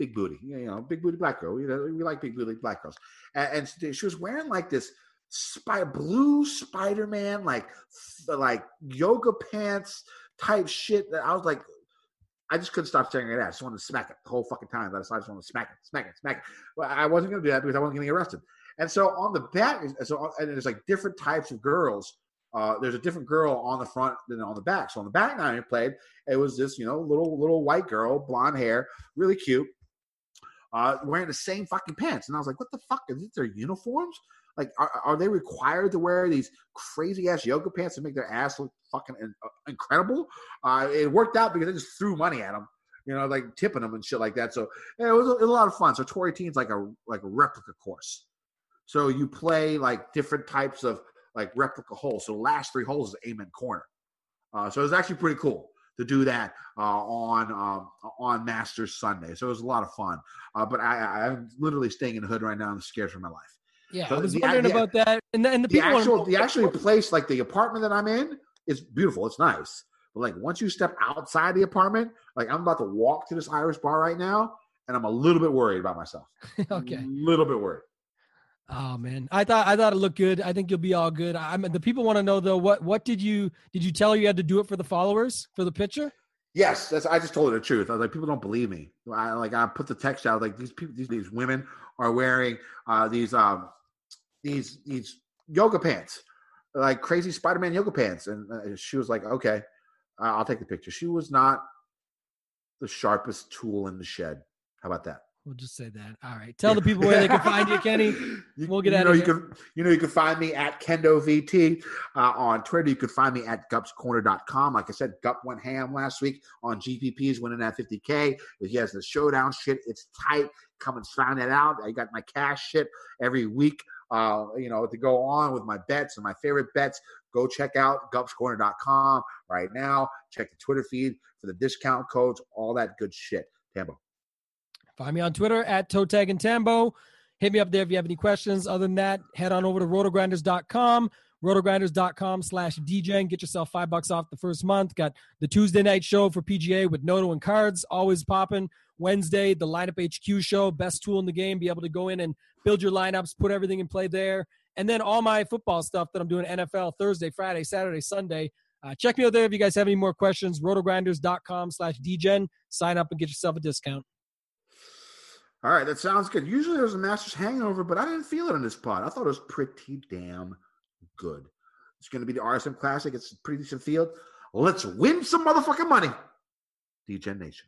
big booty, you know, big booty black girl. You know, we like big booty black girls. And, and she was wearing like this spy, blue Spider Man, like like yoga pants type shit. That I was like, I just couldn't stop staring at it. I just wanted to smack it the whole fucking time. I just wanted to smack it, smack it, smack it. Well, I wasn't going to do that because I wasn't going to get arrested. And so on the back, so and there's like different types of girls. Uh, there's a different girl on the front than on the back. So on the back nine I played, it was this you know little little white girl, blonde hair, really cute, uh, wearing the same fucking pants. And I was like, what the fuck? Is it their uniforms? Like, are, are they required to wear these crazy ass yoga pants to make their ass look fucking in- uh, incredible? Uh, it worked out because I just threw money at them, you know, like tipping them and shit like that. So yeah, it, was a, it was a lot of fun. So 18 is like a like a replica course. So you play like different types of like replica holes. So the last three holes is Amen Corner. Uh, so it was actually pretty cool to do that uh, on um, on Masters Sunday. So it was a lot of fun. Uh, but I, I, I'm literally staying in the hood right now. I'm scared for my life. Yeah, So I was the- wondering the- about that. And the, and the, the actual the actual place like the apartment that i'm in is beautiful it's nice but like once you step outside the apartment like i'm about to walk to this irish bar right now and i'm a little bit worried about myself (laughs) okay. a little bit worried Oh man, I thought I thought it looked good. I think you'll be all good. I'm the people want to know though. What what did you did you tell you had to do it for the followers for the picture? yes that's i just told her the truth i was like people don't believe me i like i put the text out like these people these, these women are wearing uh these um these these yoga pants like crazy spider-man yoga pants and uh, she was like okay i'll take the picture she was not the sharpest tool in the shed how about that We'll just say that. All right. Tell the people where they can find you, (laughs) Kenny. We'll get you out know, of you here. can you know you can find me at Kendo VT uh, on Twitter. You can find me at gupscorner.com. Like I said, Gup went ham last week on GPPs winning that 50k. He has the showdown shit. It's tight. Come and find that out. I got my cash shit every week. Uh, you know, to go on with my bets and my favorite bets. Go check out gupscorner.com right now. Check the Twitter feed for the discount codes, all that good shit. Tambo. Find me on Twitter at ToeTagginTambo. Hit me up there if you have any questions. Other than that, head on over to rotogrinders.com, rotogrinders.com slash Degen and get yourself five bucks off the first month. Got the Tuesday night show for PGA with Noto and cards, always popping. Wednesday, the lineup HQ show, best tool in the game. Be able to go in and build your lineups, put everything in play there. And then all my football stuff that I'm doing NFL Thursday, Friday, Saturday, Sunday. Uh, check me out there if you guys have any more questions. Rotogrinders.com slash Degen. Sign up and get yourself a discount. All right, that sounds good. Usually there's a Masters hangover, but I didn't feel it in this pod. I thought it was pretty damn good. It's going to be the RSM Classic. It's a pretty decent field. Let's win some motherfucking money. Degen Nation.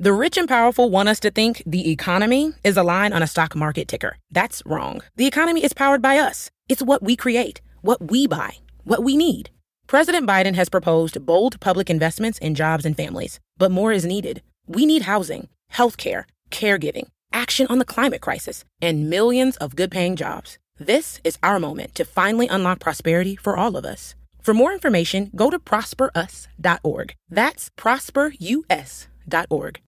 The rich and powerful want us to think the economy is a line on a stock market ticker. That's wrong. The economy is powered by us. It's what we create, what we buy, what we need. President Biden has proposed bold public investments in jobs and families, but more is needed. We need housing, healthcare, caregiving, action on the climate crisis, and millions of good paying jobs. This is our moment to finally unlock prosperity for all of us. For more information, go to prosperus.org. That's prosperus.org.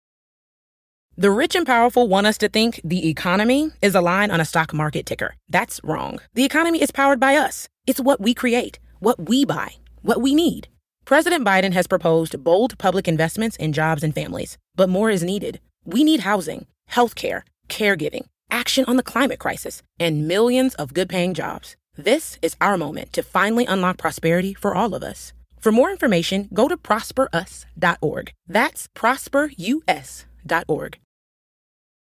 The rich and powerful want us to think the economy is a line on a stock market ticker. That's wrong. The economy is powered by us. It's what we create, what we buy, what we need. President Biden has proposed bold public investments in jobs and families, but more is needed. We need housing, healthcare, caregiving, action on the climate crisis, and millions of good paying jobs. This is our moment to finally unlock prosperity for all of us. For more information, go to prosperus.org. That's prosperus.org.